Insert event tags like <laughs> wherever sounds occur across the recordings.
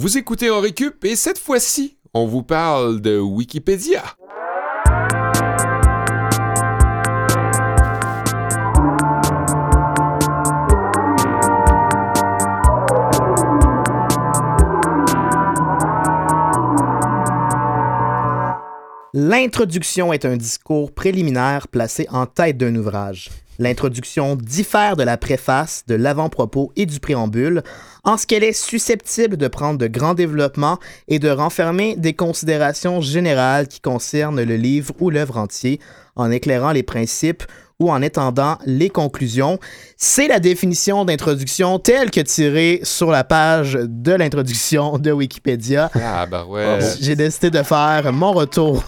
Vous écoutez en récup et cette fois-ci, on vous parle de Wikipédia. L'introduction est un discours préliminaire placé en tête d'un ouvrage. L'introduction diffère de la préface, de l'avant-propos et du préambule en ce qu'elle est susceptible de prendre de grands développements et de renfermer des considérations générales qui concernent le livre ou l'œuvre entier, en éclairant les principes ou en étendant les conclusions. C'est la définition d'introduction telle que tirée sur la page de l'introduction de Wikipédia. Ah, bah ouais. J'ai décidé de faire mon retour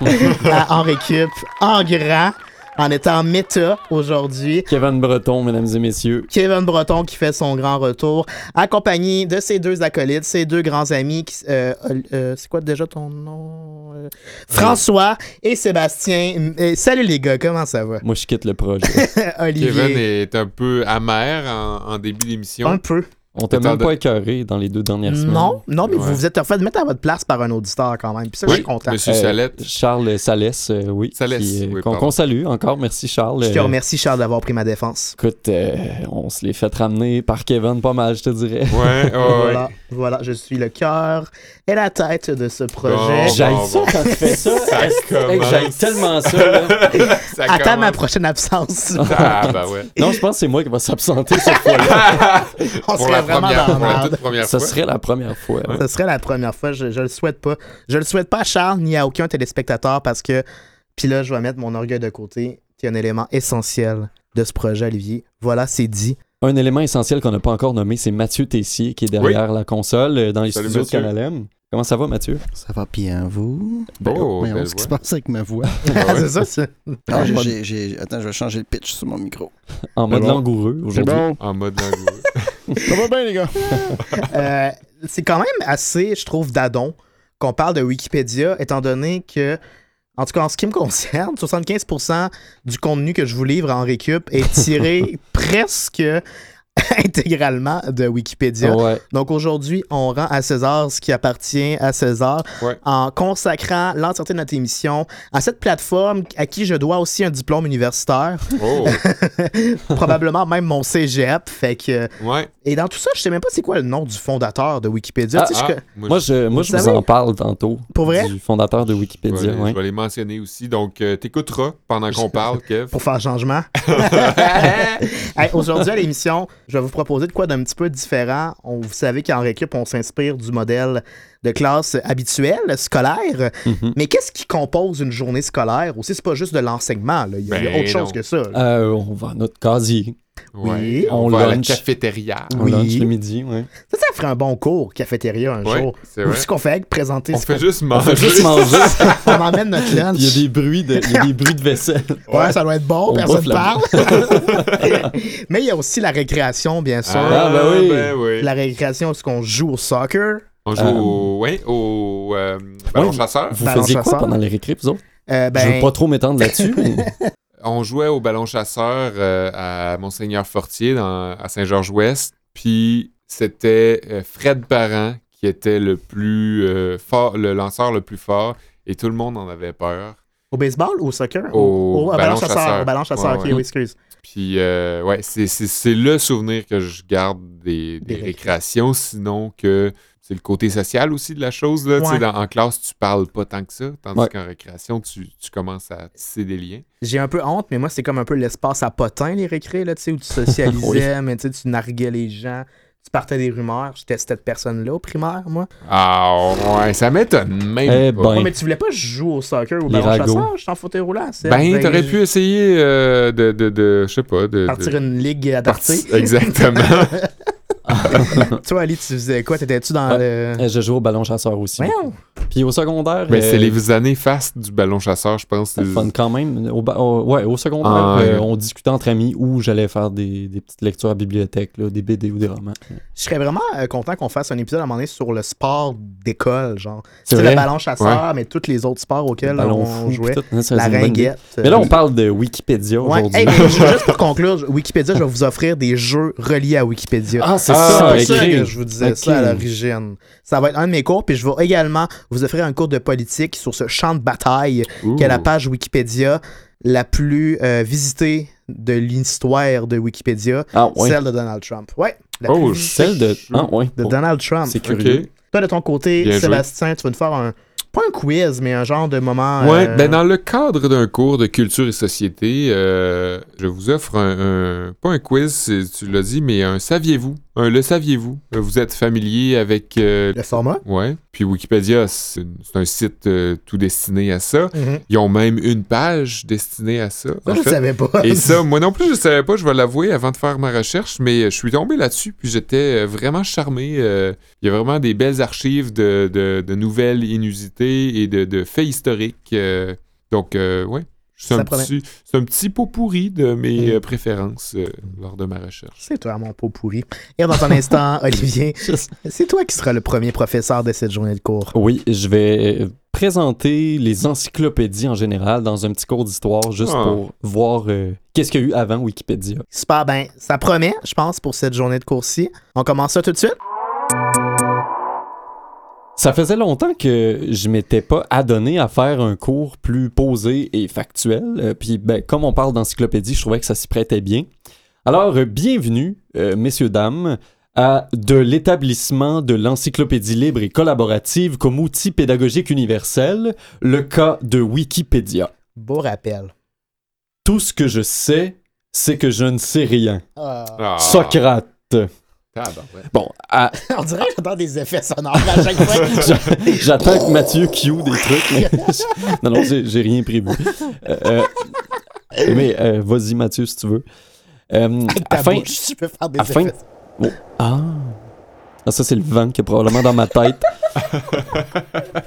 <laughs> à En Récup en grand en étant méta aujourd'hui. Kevin Breton, mesdames et messieurs. Kevin Breton qui fait son grand retour, accompagné de ses deux acolytes, ses deux grands amis. qui- euh, euh, c'est quoi déjà ton nom Euh, François et Sébastien. Euh, salut les gars, comment ça va? Moi, je quitte le projet. <laughs> Olivier. Kevin est un peu amer en, en début d'émission. Un peu. On t'a même de- pas écœuré dans les deux dernières semaines. Non, non, mais Ouais. vous vous êtes refait mettre à votre place par un auditeur quand même. Puis ça, je Oui, suis content. Monsieur Euh, Salette. Charles Salès, euh, oui. Salès, qui, euh, oui, qu'on salue encore. Merci, Charles. Je te remercie, Charles, d'avoir pris ma défense. Écoute, euh, on se l'est fait ramener par Kevin pas mal, je te dirais. Ouais, ouais, <laughs> ouais. Voilà, voilà, je suis le cœur et la tête de ce projet. Bon. J'aille bon, ça bon. quand tu fais ça. Ça. J'aille tellement ça. là? <laughs> Ça Attends ma prochaine absence. Ah, <laughs> bah ouais. Non, je pense que c'est moi qui va s'absenter cette fois-là. <laughs> On pour serait la vraiment première, dans pour la la merde. toute première Ça fois. serait la première fois. ouais. Ce serait la première fois. Je, je le souhaite pas. Je le souhaite pas à Charles ni à aucun téléspectateur parce que. Puis là, je vais mettre mon orgueil de côté, qui est un élément essentiel de ce projet, Olivier. Voilà, c'est dit. Un élément essentiel qu'on n'a pas encore nommé, c'est Mathieu Tessier qui est derrière la console euh, dans les Salut, studios Mathieu. de Canal M. Comment ça va, Mathieu? Ça va bien, vous? Oh, Mais belle ce qui se passe avec ma voix? <laughs> Ah ouais. <laughs> c'est ça, c'est. Ah, j'ai- mode- j'ai- j'ai- Attends, je vais changer le pitch sur mon micro. En mode bon. langoureux aujourd'hui. En mode langoureux. <laughs> Ça va bien, les gars? Euh, c'est quand même assez, je trouve, d'adon qu'on parle de Wikipédia, étant donné que, en tout cas en ce qui me concerne, <laughs> 75% du contenu que je vous livre en récup est tiré <laughs> presque <laughs> intégralement de Wikipédia. Ouais. Donc aujourd'hui, on rend à César ce qui appartient à César Ouais. en consacrant l'entièreté de notre émission à cette plateforme à qui je dois aussi un diplôme universitaire, Oh, <laughs> probablement même mon cégep. Fait que, ouais. et dans tout ça, je sais même pas c'est quoi le nom du fondateur de Wikipédia. Ah, Tu sais, je- Ah, Moi, je, moi, Vous je vous savez? en parle tantôt. Pour vrai? Du fondateur de Je Wikipédia. vais, ouais. je vais les mentionner aussi. Donc, euh, t'écouteras pendant <laughs> qu'on parle, Kev. pour faire changement. Hey, Aujourd'hui à l'émission, je vais vous proposer de quoi d'un petit peu différent. Vous savez qu'en récup, on s'inspire du modèle de classe habituel, scolaire. Mhm. Mais qu'est-ce qui compose une journée scolaire aussi? C'est pas juste de l'enseignement. Il y a, il y a Ben autre chose non. que ça. Euh, on va à notre casier. Oui. on, On va à la lunch. cafétéria. On Oui. lunch le midi. Ouais. Ça, ça ferait un bon cours, cafétéria, un jour. c'est Ou ce qu'on fait, présenter On ce fait juste On manger. fait juste manger. <laughs> on emmène notre lunch. Il y a des bruits de, il y a des bruits de vaisselle. Ouais, ça doit être bon, On personne la- parle. <laughs> Mais il y a aussi la récréation, bien sûr. Ah, ben oui. ben oui. La récréation, est-ce qu'on joue au soccer? On joue Euh, au, ouais, au euh, ballon Ouais. chasseur. Vous Ballon faisiez quoi pendant les récrés, vous autres? Euh, ben, Je veux pas trop m'étendre là-dessus. <laughs> mais- On jouait au ballon chasseur euh, à Monseigneur Fortier dans, à Saint-Georges-Ouest. Puis c'était Fred Parent qui était le plus euh, fort, le lanceur le plus fort. Et tout le monde en avait peur. Au baseball ou au soccer? Au à ballon chasseur. chasseur. Au ballon chasseur, Ouais, ok, ouais. oui, excuse. Puis euh, ouais, c'est- le souvenir que je garde des, des Des récréations. Sinon que c'est le côté social aussi de la chose. Là. Ouais. dans- en classe, tu parles pas tant que ça. Tandis Ouais. qu'en récréation, tu, tu commences à tisser des liens. J'ai un peu honte, mais moi, c'est comme un peu l'espace à potin, les récrés, là, tu sais, où tu socialisais, <laughs> <laughs> mais tu narguais les gens, tu partais des rumeurs. J'étais cette personne-là au primaire, moi. Ah ouais, ça m'étonne même Eh pas. ben. Ouais, mais tu voulais pas jouer au soccer ou au ballon chasseur? Je t'en fauteuil roulant. c'est- Ben, t'aurais pu essayer euh, de, de, de, je sais pas, de... partir de- une ligue adaptée. parti- <laughs> Exactement. <laughs> Toi, Ali, tu faisais quoi? T'étais-tu dans Ouais. le... Euh, Je joue au ballon chasseur aussi. Puis au secondaire. Mais euh, c'est les années fastes du ballon chasseur, je pense. c'est fun quand même. Au, ba- ouais, au secondaire, Ah, euh, on discutait entre amis où j'allais faire des, des petites lectures à la bibliothèque, là, des BD ou des romans. Je serais vraiment euh, content qu'on fasse un épisode à un moment donné sur le sport d'école, genre. C'est le ballon chasseur, mais tous les autres sports auxquels on fou, jouait. tout. Hein, ça, La ringuette. Mais là, on parle de Wikipédia Ouais. aujourd'hui. Hey, <laughs> juste pour conclure, Wikipédia, je vais vous offrir des jeux reliés à Wikipédia. Ah, c'est Ah, ça écrire. que je vous disais ça à l'origine. Ça va être un de mes cours, puis je vais également vous offrir un cours de politique sur ce champ de bataille qui est la page Wikipédia la plus euh, visitée de l'histoire de Wikipédia, Ah, ouais. celle de Donald Trump. Ouais, la Oh, plus Celle de. Ah, ouais. de Donald Trump. C'est curieux. Toi, de ton côté, Bien joué. Sébastien, tu vas nous faire un. Pas un quiz, mais un genre de moment. Ouais, euh, ben dans le cadre d'un cours de culture et société, euh, je vous offre un, un- pas un quiz, tu l'as dit, mais un saviez-vous, un le saviez-vous? Vous êtes familier avec euh, Le format? ouais, puis Wikipédia, c'est un site euh, tout destiné à ça. Mhm. Ils ont même une page destinée à ça. En je savais pas. Et ça, <laughs> moi non plus, je savais pas, je vais l'avouer avant de faire ma recherche, mais je suis tombé là-dessus, puis j'étais euh, vraiment charmé. euh, Il y a vraiment des belles archives de, de- de nouvelles inusités et de, de faits historiques. euh, donc, euh, ouais, c'est petit, un petit pot pourri de mes Mm. euh, préférences euh, lors de ma recherche. C'est toi, mon pot pourri. Et dans un instant, <laughs> Olivier, c'est toi qui seras le premier professeur de cette journée de cours. Oui, je vais présenter les encyclopédies en général dans un petit cours d'histoire juste Ah. pour voir euh, qu'est-ce qu'il y a eu avant Wikipédia. Super, ben, ça promet, je pense, pour cette journée de cours-ci. On commence ça tout de suite? Ça faisait longtemps que je m'étais pas adonné à faire un cours plus posé et factuel. Euh, Puis, ben, comme on parle d'encyclopédie, je trouvais que ça s'y prêtait bien. Alors, euh, bienvenue, euh, messieurs, dames, à de l'établissement de l'encyclopédie libre et collaborative comme outil pédagogique universel, le cas de Wikipédia. Beau rappel. Tout ce que je sais, c'est que je ne sais rien. Ah. Ah. Bon, à- <laughs> On dirait que j'entends des effets sonores à chaque fois. <laughs> J'a- J'attends que Mathieu cue des trucs, mais <laughs> non, non, j'ai j'ai rien prévu. Euh, euh, mais euh, vas-y, Mathieu, si tu veux. Euh, Avec ta afin- bouche, tu peux faire des afin- effets. Ah. Ah, ça, c'est le vent qui est probablement dans ma tête.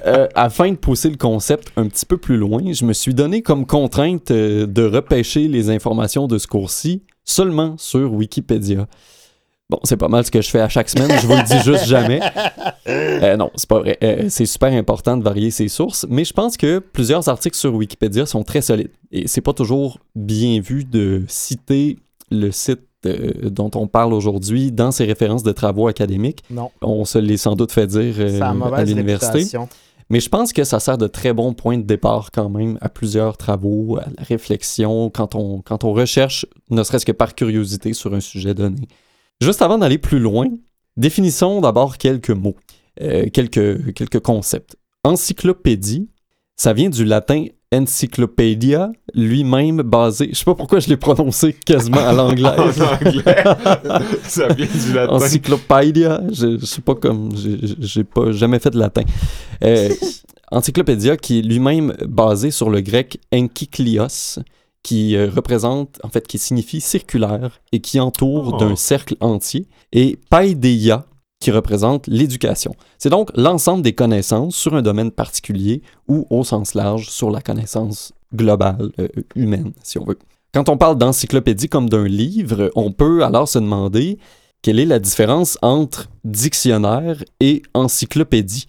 Euh, afin de pousser le concept un petit peu plus loin, je me suis donné comme contrainte de repêcher les informations de ce cours-ci seulement sur Wikipédia. Bon, c'est pas mal ce que je fais à chaque semaine, je vous le dis juste jamais. Euh, non, c'est pas vrai. Euh, c'est super important de varier ses sources, mais je pense que plusieurs articles sur Wikipédia sont très solides. Et c'est pas toujours bien vu de citer le site euh, dont on parle aujourd'hui dans ses références de travaux académiques. Non, On se l'est sans doute fait dire à l'université. Mais je pense que ça sert de très bon point de départ quand même à plusieurs travaux, à la réflexion, quand on, quand on recherche, ne serait-ce que par curiosité sur un sujet donné. Juste avant d'aller plus loin, définissons d'abord quelques mots, euh, quelques, quelques concepts. Encyclopédie, ça vient du latin encyclopedia, lui-même basé, je sais pas pourquoi je l'ai prononcé quasiment à l'anglais. <laughs> En anglais, <laughs> ça vient du latin. Encyclopédia, je, je sais pas comme, j'ai- pas jamais fait de latin. Euh, <laughs> Encyclopédia qui est lui-même basé sur le grec enkyklios, qui euh, représente, en fait, qui signifie circulaire et qui entoure Oh. d'un cercle entier, et paideia, qui représente l'éducation. C'est donc l'ensemble des connaissances sur un domaine particulier ou au sens large sur la connaissance globale euh, humaine, si on veut. Quand on parle d'encyclopédie comme d'un livre, on peut alors se demander quelle est la différence entre dictionnaire et encyclopédie.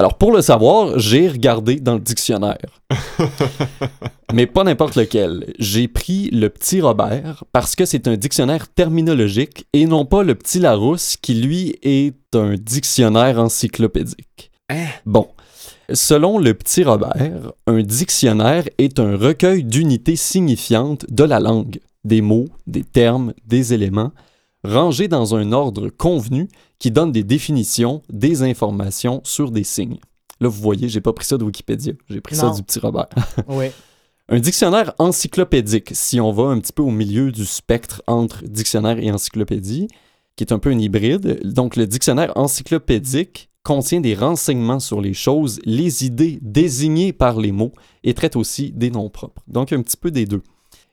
Alors pour le savoir, j'ai regardé dans le dictionnaire. <laughs> Mais pas n'importe lequel. J'ai pris le petit Robert parce que c'est un dictionnaire terminologique et non pas le petit Larousse qui lui est un dictionnaire encyclopédique. Bon. Selon le petit Robert, un dictionnaire est un recueil d'unités signifiantes de la langue, des mots, des termes, des éléments, rangés dans un ordre convenu qui donne des définitions, des informations sur des signes. Là, vous voyez, j'ai pas pris ça de Wikipédia, j'ai pris ça du petit Robert. <laughs> Oui. Un dictionnaire encyclopédique, si on va un petit peu au milieu du spectre entre dictionnaire et encyclopédie, qui est un peu un hybride. Donc, le dictionnaire encyclopédique contient des renseignements sur les choses, les idées désignées par les mots et traite aussi des noms propres. Donc, un petit peu des deux.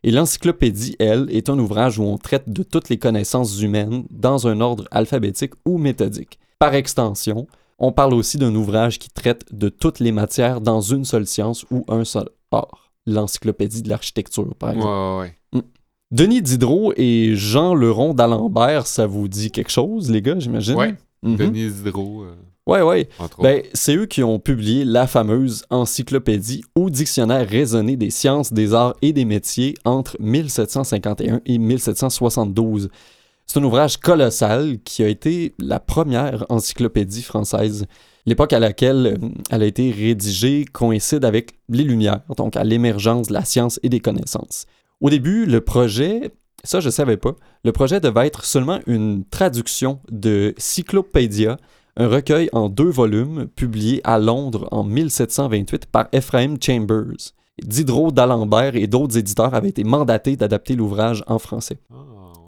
Et l'encyclopédie, elle, est un ouvrage où on traite de toutes les connaissances humaines dans un ordre alphabétique ou méthodique. Par extension, on parle aussi d'un ouvrage qui traite de toutes les matières dans une seule science ou un seul art. L'encyclopédie de l'architecture, par exemple. Ouais, ouais. Denis Diderot et Jean Leron d'Alembert, ça vous dit quelque chose, les gars, j'imagine? Ouais. Mhm. Denis Diderot, euh, Ouais, ouais. Ben, c'est eux qui ont publié la fameuse encyclopédie ou dictionnaire raisonné des sciences, des arts et des métiers entre 1751 et 1772. C'est un ouvrage colossal qui a été la première encyclopédie française. L'époque à laquelle euh, elle a été rédigée coïncide avec les Lumières, donc à l'émergence de la science et des connaissances. Au début, le projet, ça je savais pas, le projet devait être seulement une traduction de Cyclopédia, un recueil en deux volumes publié à Londres en 1728 par Ephraim Chambers. Diderot, d'Alembert et d'autres éditeurs avaient été mandatés d'adapter l'ouvrage en français. Ah,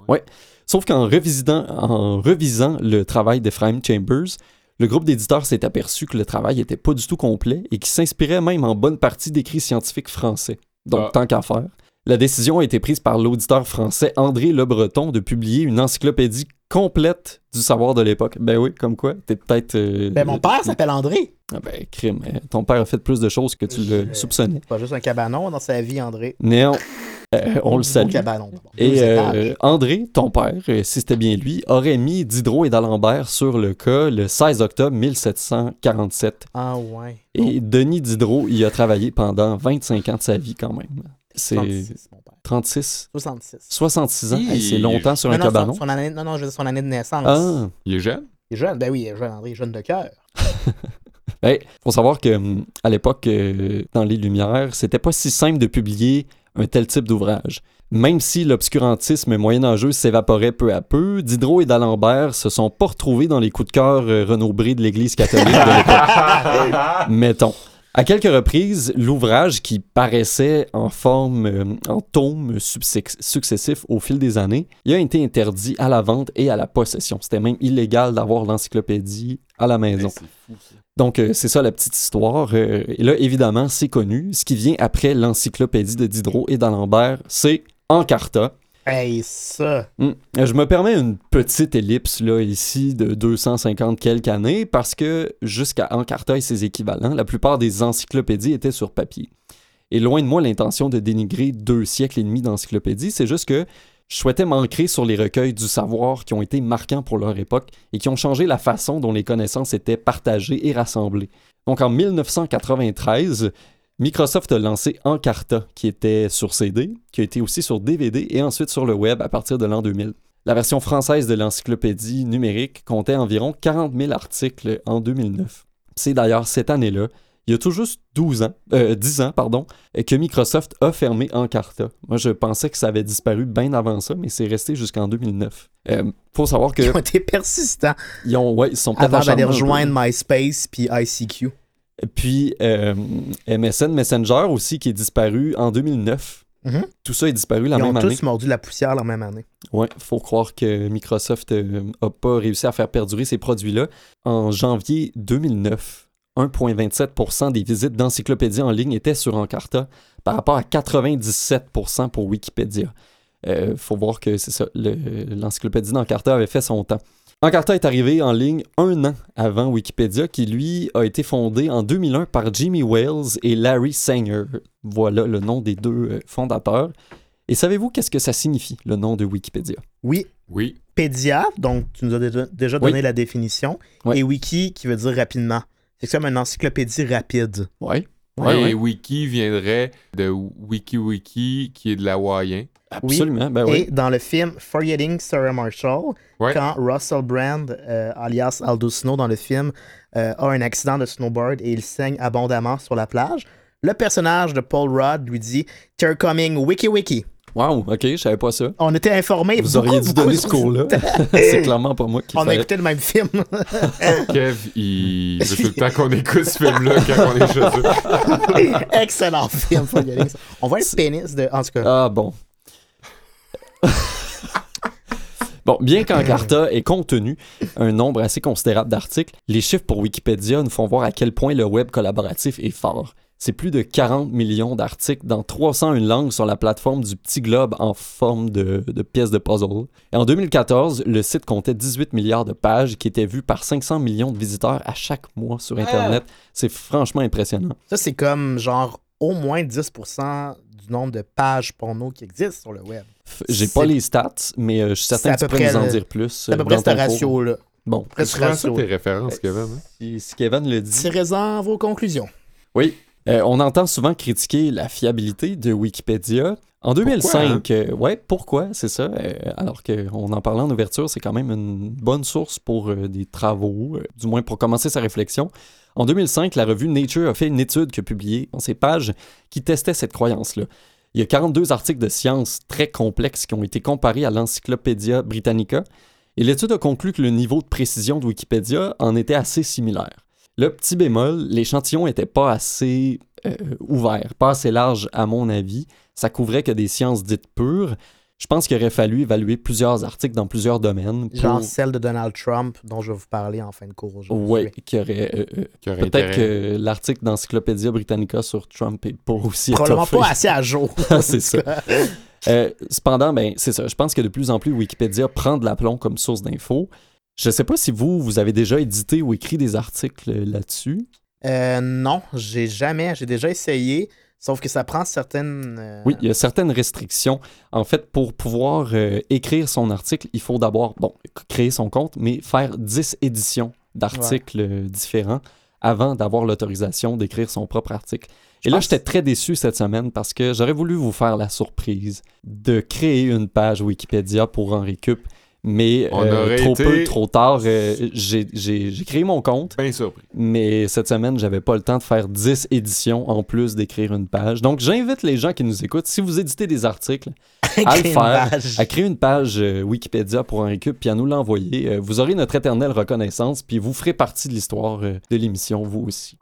Ouais. Sauf qu'en revisitant- en revisant le travail d'Ephraim Chambers, le groupe d'éditeurs s'est aperçu que le travail n'était pas du tout complet et qu'il s'inspirait même en bonne partie d'écrits scientifiques français. Donc, Ah. tant qu'à faire. La décision a été prise par l'auditeur français André Le Breton de publier une encyclopédie complète du savoir de l'époque. Ben oui, comme quoi, t'es peut-être... euh, Ben, mon père s'appelle André. Ah ben, crime. euh, Ton père a fait plus de choses que tu le soupçonnais. C'est pas juste un cabanon dans sa vie, André. Néant, euh, on le salue. cabanon. Et euh. André, ton père, si c'était bien lui, aurait mis Diderot et d'Alembert sur le cas le 16 octobre 1747. Ah ouais. Et Denis Diderot y a travaillé pendant 25 ans de sa vie quand même. C'est 66, mon père. 36, 66. 66 ans? Hey, c'est longtemps sur Non, un non, cabanon. son année- non, non, je veux dire son année de naissance. Ah, Il est jeune? Il est jeune. Ben oui, il est jeune, André. Jeune de cœur. <laughs> ben, faut savoir que hum, à l'époque, euh, dans les Lumières, c'était pas si simple de publier un tel type d'ouvrage. Même si l'obscurantisme moyenâgeux s'évaporait peu à peu, Diderot et d'Alembert se sont pas retrouvés dans les coups de cœur euh, renombrés de l'Église catholique de l'époque. <laughs> Mettons. À quelques reprises, l'ouvrage qui paraissait en forme, euh, en tomes successifs au fil des années, il a été interdit à la vente et à la possession. C'était même illégal d'avoir l'encyclopédie à la maison. C'est fou, ça. Donc, euh, c'est ça la petite histoire. Euh, et là, évidemment, c'est connu. Ce qui vient après l'encyclopédie de Diderot et d'Alembert, c'est Encarta. Hmm. Je me permets une petite ellipse là ici de 250 quelques années parce que jusqu'à Encarta et ses équivalents, la plupart des encyclopédies étaient sur papier. Et loin de moi l'intention de dénigrer deux siècles et demi d'encyclopédie, c'est juste que je souhaitais m'ancrer sur les recueils du savoir qui ont été marquants pour leur époque et qui ont changé la façon dont les connaissances étaient partagées et rassemblées. Donc en 1993, Microsoft a lancé Encarta, qui était sur CD, qui a été aussi sur DVD et ensuite sur le web à partir de l'an 2000. La version française de l'encyclopédie numérique comptait environ 40 000 articles en 2009. C'est d'ailleurs cette année-là, il y a tout juste 12 ans, euh, 10 ans, pardon, que Microsoft a fermé Encarta. Moi, je pensais que ça avait disparu bien avant ça, mais c'est resté jusqu'en 2009. Euh, faut savoir que Ils ont été persistants ils ont, ouais, ils sont avant d'aller rejoindre MySpace puis ICQ. Puis euh, MSN Messenger aussi qui est disparu en 2009. Mhm. Tout ça est disparu la Ils ont même année. tous mordu la poussière la même année. Ouais, faut croire que Microsoft euh, a pas réussi à faire perdurer ces produits-là. En janvier 2009, 1,27% des visites d'encyclopédie en ligne étaient sur Encarta par rapport à 97% pour Wikipédia. Euh, faut voir que c'est ça, le- l'encyclopédie d'Encarta avait fait son temps. Encarta est arrivé en ligne un an avant Wikipédia, qui lui a été fondé en 2001 par Jimmy Wales et Larry Sanger. Voilà le nom des deux euh, fondateurs. Et savez-vous qu'est-ce que ça signifie, le nom de Wikipédia? Oui, Oui. Pédia, donc tu nous as déjà, Oui. donné la définition. Ouais. Et Wiki, qui veut dire rapidement. C'est comme une encyclopédie rapide. Ouais. et Wiki viendrait de WikiWiki, qui est de l'hawaïen. Absolument, ben oui. Et dans le film Forgetting Sarah Marshall, Ouais. quand Russell Brand, euh, alias Aldo Snow dans le film, euh, a un accident de snowboard et il saigne abondamment sur la plage, le personnage de Paul Rudd lui dit They're coming wiki wiki. Wow, ok, je savais pas ça. On était informés. Vous auriez dû donner ce cours-là. <laughs> C'est clairement pas moi qui On a écouté le même film. <laughs> Kev, il veut tout le temps qu'on écoute ce film-là quand on est chez eux. <laughs> Excellent film, Forgetting. On voit le pénis de. En tout cas, Ah bon. Bon, bien qu'Encarta ait contenu un nombre assez considérable d'articles, les chiffres pour Wikipédia nous font voir à quel point le web collaboratif est fort. C'est plus de 40 millions d'articles dans 301 langues sur la plateforme du petit globe en forme de, de pièces de puzzle. Et en 2014, le site comptait 18 milliards de pages qui étaient vues par 500 millions de visiteurs à chaque mois sur Internet. C'est franchement impressionnant. ça, c'est comme genre au moins 10% du nombre de pages porno qui existent sur le web. J'ai pas C'est- les stats, mais euh, je suis certain c'est que tu peu pourrais près nous en le- dire plus. C'est à euh, peu près dans ce ratio-là. Bon, prends ça ratio. tes références, Kevin. hein? si, si Kevin le dit. Tirez-en vos conclusions. Oui. Euh, on entend souvent critiquer la fiabilité de Wikipédia. En 2005, euh, ouais, pourquoi, c'est ça? euh, alors qu'on en parlait en ouverture, c'est quand même une bonne source pour des travaux, du moins pour commencer sa réflexion. En 2005, la revue Nature a fait une étude que publiée dans ses pages qui testait cette croyance-là. Il y a 42 articles de science très complexes qui ont été comparés à l'Encyclopédia Britannica, et l'étude a conclu que le niveau de précision de Wikipédia en était assez similaire. Le petit bémol, l'échantillon n'était pas assez euh, ouvert, pas assez large à mon avis. Ça couvrait que des sciences dites pures. Je pense qu'il aurait fallu évaluer plusieurs articles dans plusieurs domaines. Pour... Genre celle de Donald Trump dont je vais vous parler en fin de cours aujourd'hui. Qui aurait. euh, euh, Qui aurait Peut-être que l'article d'Encyclopédia Britannica sur Trump est pas aussi Probablement étoffé. pas assez à jour. <laughs> c'est ça. Euh, cependant, ben, c'est ça. Je pense que de plus en plus, Wikipédia prend de l'aplomb comme source d'infos. Je sais pas si vous, vous avez déjà édité ou écrit des articles là-dessus. Euh, non, j'ai jamais. J'ai déjà essayé, sauf que ça prend certaines. euh, Oui, il y a certaines restrictions. En fait, pour pouvoir euh, écrire son article, il faut d'abord, bon, créer son compte, mais faire 10 éditions d'articles différents avant d'avoir l'autorisation d'écrire son propre article. Et là, j'étais très déçu cette semaine parce que j'aurais voulu vous faire la surprise de créer une page Wikipédia pour en récup, mais On euh, trop été- peu, trop tard, euh, j'ai j'ai- j'ai créé mon compte. Bien surpris. Mais cette semaine, j'avais pas le temps de faire 10 éditions en plus d'écrire une page. Donc, j'invite les gens qui nous écoutent, si vous éditez des articles, <laughs> à le créer une faire, page. à créer une page euh, Wikipédia pour un récup, puis à nous l'envoyer. Euh, vous aurez notre éternelle reconnaissance, puis vous ferez partie de l'histoire euh, de l'émission, vous aussi.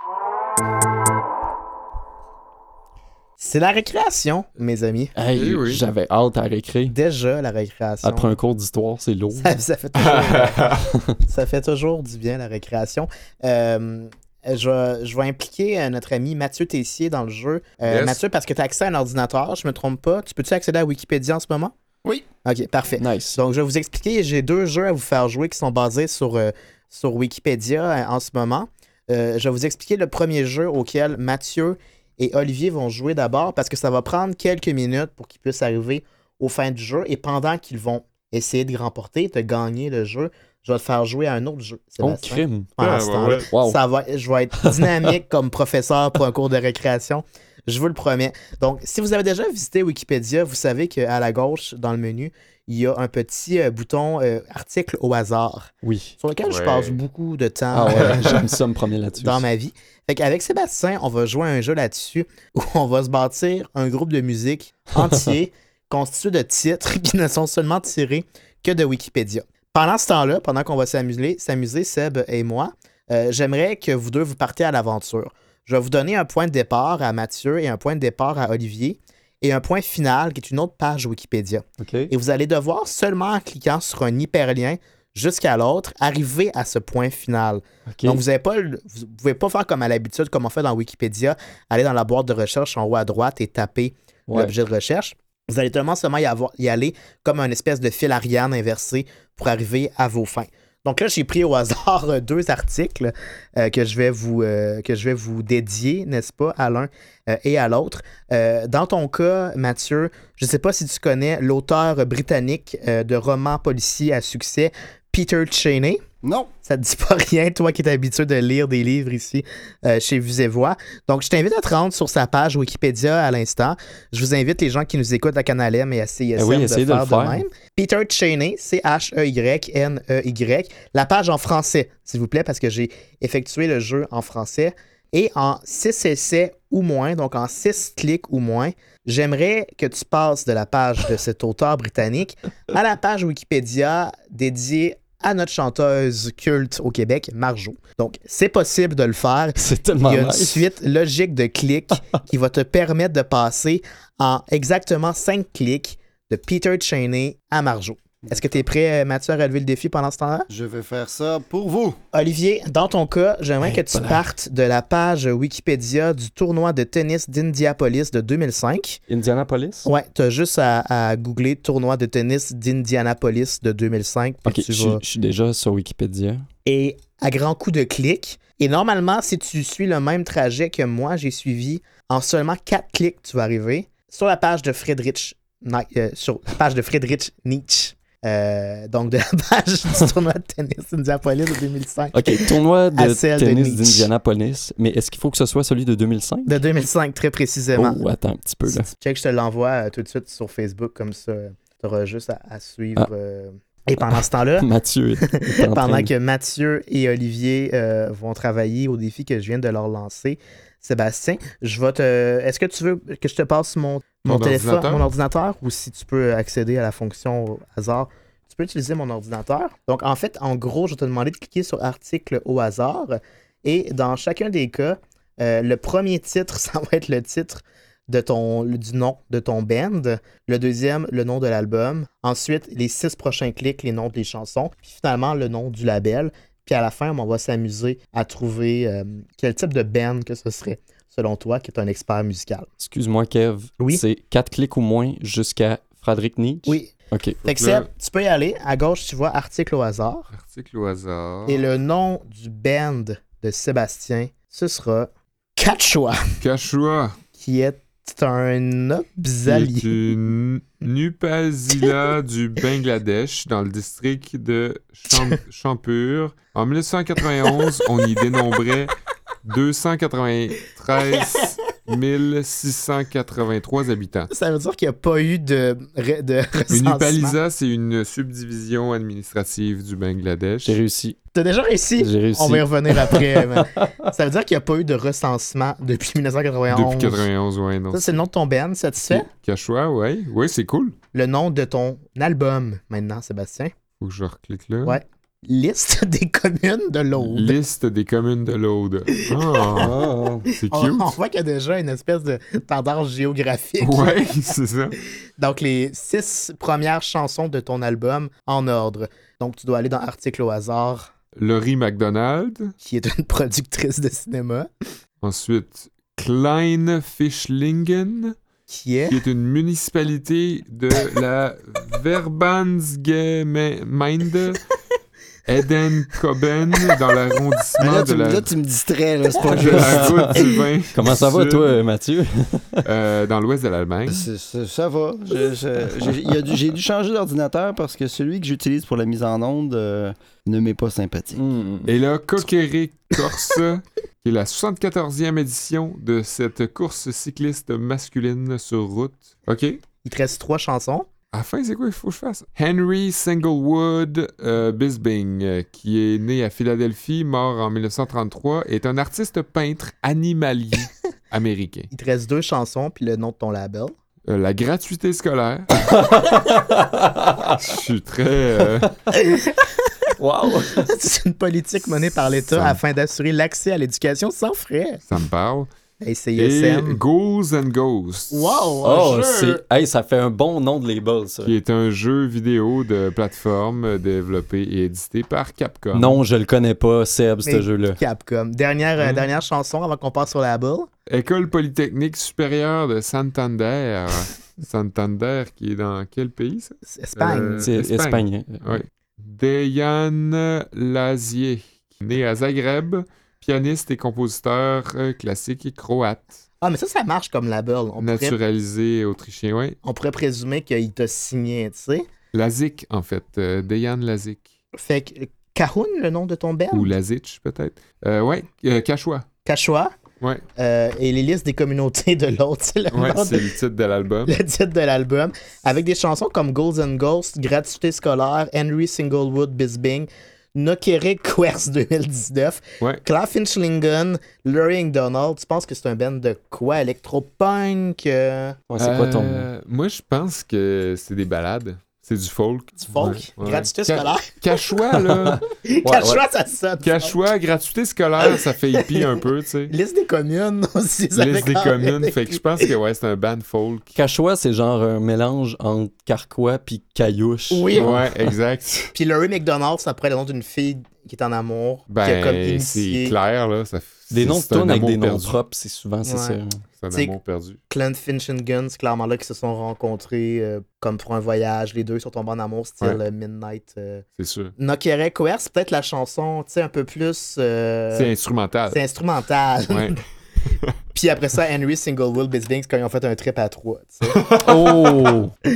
C'est la récréation, mes amis. Hey, Eh oui. J'avais hâte à réécrire. Déjà la récréation. Après un cours d'histoire, c'est lourd. Ça, ça fait toujours, <laughs> ça fait toujours du bien, la récréation. Euh, je, vais- je vais impliquer euh, notre ami Mathieu Tessier dans le jeu. Euh, Yes. Mathieu, parce que tu as accès à un ordinateur, je me trompe pas. Tu peux-tu accéder à Wikipédia en ce moment? Oui. Ok, parfait. Nice. Donc, je vais vous expliquer. J'ai deux jeux à vous faire jouer qui sont basés sur, euh, sur Wikipédia euh, en ce moment. Euh, je vais vous expliquer le premier jeu auquel Mathieu et Olivier vont jouer d'abord parce que ça va prendre quelques minutes pour qu'ils puissent arriver aux fins du jeu. Et pendant qu'ils vont essayer de remporter, de gagner le jeu, je vais te faire jouer à un autre jeu. On Sébastien, crime. pendant ce ouais, temps-là. ouais. Wow. Ça va, je vais être dynamique <laughs> comme professeur pour un cours de récréation. Je vous le promets. Donc, si vous avez déjà visité Wikipédia, vous savez qu'à la gauche, dans le menu, il y a un petit euh, bouton euh, article au hasard, Oui. sur lequel je passe beaucoup de temps Ah euh, ouais, j'aime ça me promener là-dessus. dans ma vie. Fait qu'avec Sébastien, on va jouer à un jeu là-dessus <laughs> où on va se bâtir un groupe de musique entier <laughs> constitué de titres <laughs> qui ne sont seulement tirés que de Wikipédia. Pendant ce temps-là, pendant qu'on va s'amuser, s'amuser, Seb et moi, euh, j'aimerais que vous deux vous partiez à l'aventure. Je vais vous donner un point de départ à Mathieu et un point de départ à Olivier et un point final qui est une autre page Wikipédia. Et vous allez devoir, seulement en cliquant sur un hyperlien jusqu'à l'autre, arriver à ce point final. Donc, vous ne pas, vous pouvez pas faire comme à l'habitude, comme on fait dans Wikipédia, aller dans la boîte de recherche en haut à droite et taper Ouais. l'objet de recherche. Vous allez tellement seulement y, avoir- y aller comme un espèce de fil Ariane inversé pour arriver à vos fins. Donc là, j'ai pris au hasard euh, deux articles euh, que, je vais vous, euh, que je vais vous dédier, n'est-ce pas, à l'un et à l'autre. Dans ton cas, Mathieu, je ne sais pas si tu connais l'auteur britannique de romans policiers à succès, Peter Cheney. Non. Ça te dit pas rien, toi qui es habitué de lire des livres ici euh, chez Vues et Voix. Donc, je t'invite à te rendre sur sa page Wikipédia à l'instant. Je vous invite les gens qui nous écoutent à Canal M et à CISM Eh oui, de, essayez de faire le faire. même. Peter Cheney, C-H-E-Y-N-E-Y. La page en français, s'il vous plaît, parce que j'ai effectué le jeu en français. Et en 6 essais ou moins, donc en 6 clics ou moins, j'aimerais que tu passes de la page de cet auteur britannique à la page Wikipédia dédiée à notre chanteuse culte au Québec, Marjo. Donc, c'est possible de le faire. <laughs> C'est tellement Il y a une nice. suite logique de clics <laughs> qui va te permettre de passer en exactement 5 clics de Peter Cheney à Marjo. Est-ce que tu es prêt, euh, Mathieu, à relever le défi pendant ce temps-là? Je vais faire ça pour vous. Olivier, dans ton cas, j'aimerais Hey, que tu partes de la page Wikipédia du tournoi de tennis d'Indianapolis de 2005. Indianapolis? Ouais, tu as juste à, à googler tournoi de tennis d'Indianapolis de 2005. puis Ok, tu je vas- je suis déjà sur Wikipédia. et à grands coups de clic. Et normalement, si tu suis le même trajet que moi, j'ai suivi, en seulement 4 clics, tu vas arriver sur la page de Friedrich, euh, sur la page de Friedrich Nietzsche. Euh, donc, de la <laughs> page du tournoi de tennis Indianapolis de 2005. OK, tournoi de tennis d'Indianapolis, mais est-ce qu'il faut que ce soit celui de 2005? De 2005, très précisément. Oh, attends un petit peu, là. Check, je te l'envoie euh, tout de suite sur Facebook, comme ça, tu auras juste à, à suivre. Ah. euh. Et pendant ce temps-là, <laughs> Mathieu <laughs> pendant que Mathieu et Olivier euh, vont travailler au défi que je viens de leur lancer, Sébastien, je vais te. Est-ce que tu veux que je te passe mon, mon téléphone, ordinateur? mon ordinateur, ou si tu peux accéder à la fonction au hasard, tu peux utiliser mon ordinateur. Donc, en fait, en gros, je vais te demander de cliquer sur article au hasard. Et dans chacun des cas, euh, le premier titre, <laughs> ça va être le titre de ton, du nom de ton band. Le deuxième, le nom de l'album. Ensuite, les six prochains clics, les noms des chansons. Puis finalement, le nom du label. Puis à la fin, on va s'amuser à trouver euh, quel type de band que ce serait, selon toi, qui est un expert musical. Excuse-moi, Kev. Oui. C'est 4 clics ou moins jusqu'à Frédéric Nietzsche? Oui. OK. Fait que Seb, tu peux y aller. À gauche, tu vois article au hasard. Article au hasard. Et le nom du band de Sébastien, ce sera Quechua, Cachua. qui est un qui est obsali. une Nupazila <laughs> du Bangladesh dans le district de Cham- Champur. En 1991, on y dénombrait 293 <laughs> 683 habitants. Ça veut dire qu'il n'y a pas eu de, re- de Une recensement. Nupalisa, c'est une subdivision administrative du Bangladesh. J'ai réussi. T'as déjà réussi? J'ai réussi. On va y revenir après. <laughs> Ça veut dire qu'il n'y a pas eu de recensement depuis 1991. Depuis 91, ouais, non. Ça, c'est le nom de ton band, satisfait? Cachua, ouais. Ouais, c'est cool. Le nom de ton album, maintenant, Sébastien. Faut que je reclique là. Ouais. Liste <laughs> des communes de l'Aude. Liste des communes de l'Aude. Ah, Ah. c'est On, cute. on voit qu'il y a déjà une espèce de tendance géographique. Ouais, c'est ça. Donc, les six premières chansons de ton album en ordre. Donc, tu dois aller dans Article au hasard, Laurie McDonald. qui est une <laughs> productrice de cinéma, Ensuite, Klein Fischlingen, qui est? qui est une municipalité de la <laughs> Verbandsgemeinde Eden-Koben dans Mais l'arrondissement là, de la, là, tu me distrais, là, c'est pas de juste. <laughs> Comment ça va, Sud, toi, Mathieu? euh, dans l'ouest de l'Allemagne. C'est- c'est- ça va. Je- je- j'ai- il y a dû- J'ai dû changer d'ordinateur parce que celui que j'utilise pour la mise en onde euh, ne m'est pas sympathique. Hmm. Et là, Coqueret Corse, qui est la 74e édition de cette course cycliste masculine sur route. OK? Il te reste trois chansons. À la fin, c'est quoi il faut que je fasse? Henry Singlewood euh, Bisbing, euh, qui est né à Philadelphie, mort en 1933, est un artiste peintre animalier <laughs> américain. Il te reste deux chansons, puis le nom de ton label? Euh, la gratuité scolaire. <laughs> Je suis très... <laughs> Wow! C'est une politique menée par l'État Ça- afin d'assurer l'accès à l'éducation sans frais. ça me parle. C'est Et. Ghouls and Ghosts. Wow! Oh, jeu! Hey, ça fait un bon nom de label, ça. Qui est un jeu vidéo de plateforme développé et édité par Capcom. Non, je le connais pas, Seb, ce jeu-là. Capcom. Dernière, euh, Hein? dernière chanson avant qu'on passe sur la label. École polytechnique supérieure de Santander. <laughs> Santander, qui est dans quel pays, ça? Espagne. Euh, C'est Espagne. Espagne. Oui. Dejan Lazier, né à Zagreb, pianiste et compositeur euh, classique et croate. Ah, mais ça, ça marche comme label. On pourrait, Naturalisé autrichien, oui. on pourrait présumer qu'il t'a signé, tu sais. Lazik, en fait. euh, Dejan Lazik. Fait que euh, Cahoon, le nom de ton band? Ou Lazic, peut-être. Euh, euh, Cachua. Cachois. Ouais, euh, et les listes des communautés de l'autre. C'est le, ouais c'est le titre de l'album. le titre de l'album. Avec des chansons comme Golden Ghost, Gratuité scolaire, Henry Singlewood Bisbing, Nokere Quest 2019, Ouais. Claffinchlingon, Lurie Donald. Tu penses que c'est un band de quoi? Electropunk euh, Ouais, c'est quoi ton. Euh, Moi, je pense que c'est des balades. C'est du folk. Du folk? Ouais, ouais. Gratuité scolaire? Cachua, là. <laughs> Cachois, ça sonne. Cachua, gratuité scolaire, ça fait hippie un peu, tu sais. <laughs> Liste des communes aussi. ça Liste des communes. Fait que je pense que ouais, c'est un band folk. Cachois, c'est genre un mélange entre carquois puis caillouche. Oui. Ouais, exact. <laughs> Puis Laurie McDonald, ça pourrait être le nom d'une fille qui est en amour, qui a comme Ben, c'est clair, là. Ça, Des noms de avec des noms propres, c'est souvent c'est Ouais. ça. C'est un C'est- amour perdu. Clint Finch and Guns, clairement là, qui se sont rencontrés euh, comme pour un voyage. Les deux sont tombés en amour, style Ouais. euh, Midnight. Euh... C'est sûr. Nokere Quest, c'est peut-être la chanson, tu sais, un peu plus. euh, C'est instrumental. c'est instrumental. Ouais. <laughs> <laughs> Puis après ça, Henry Singlewood Bisbing, c'est quand ils ont fait un trip à trois. tu sais. <laughs> Oh! Puis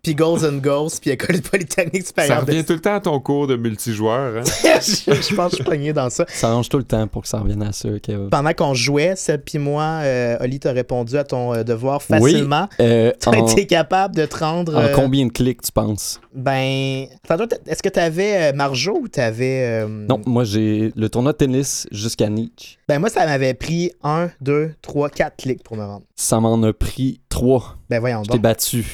puis Golden Ghost, puis École polytechnique Ça supérieure. revient tout le temps à ton cours de multijoueur. Hein? <laughs> je, je pense que je suis pogné dans ça. Ça arrange tout le temps pour que ça revienne à ça. Pendant qu'on jouait, Seb puis moi, euh, Oli t'a répondu à ton euh, devoir facilement. Euh, T'as en, été capable de te rendre. en euh, combien de clics tu penses? ben. Est-ce que t'avais euh, Marjo ou t'avais. euh, Non, moi j'ai le tournoi de tennis jusqu'à Nietzsche. Ben, moi, ça m'avait pris 1, 2, 3, 4 clics pour me rendre. Ça m'en a pris trois. Ben, voyons Je t'ai battu.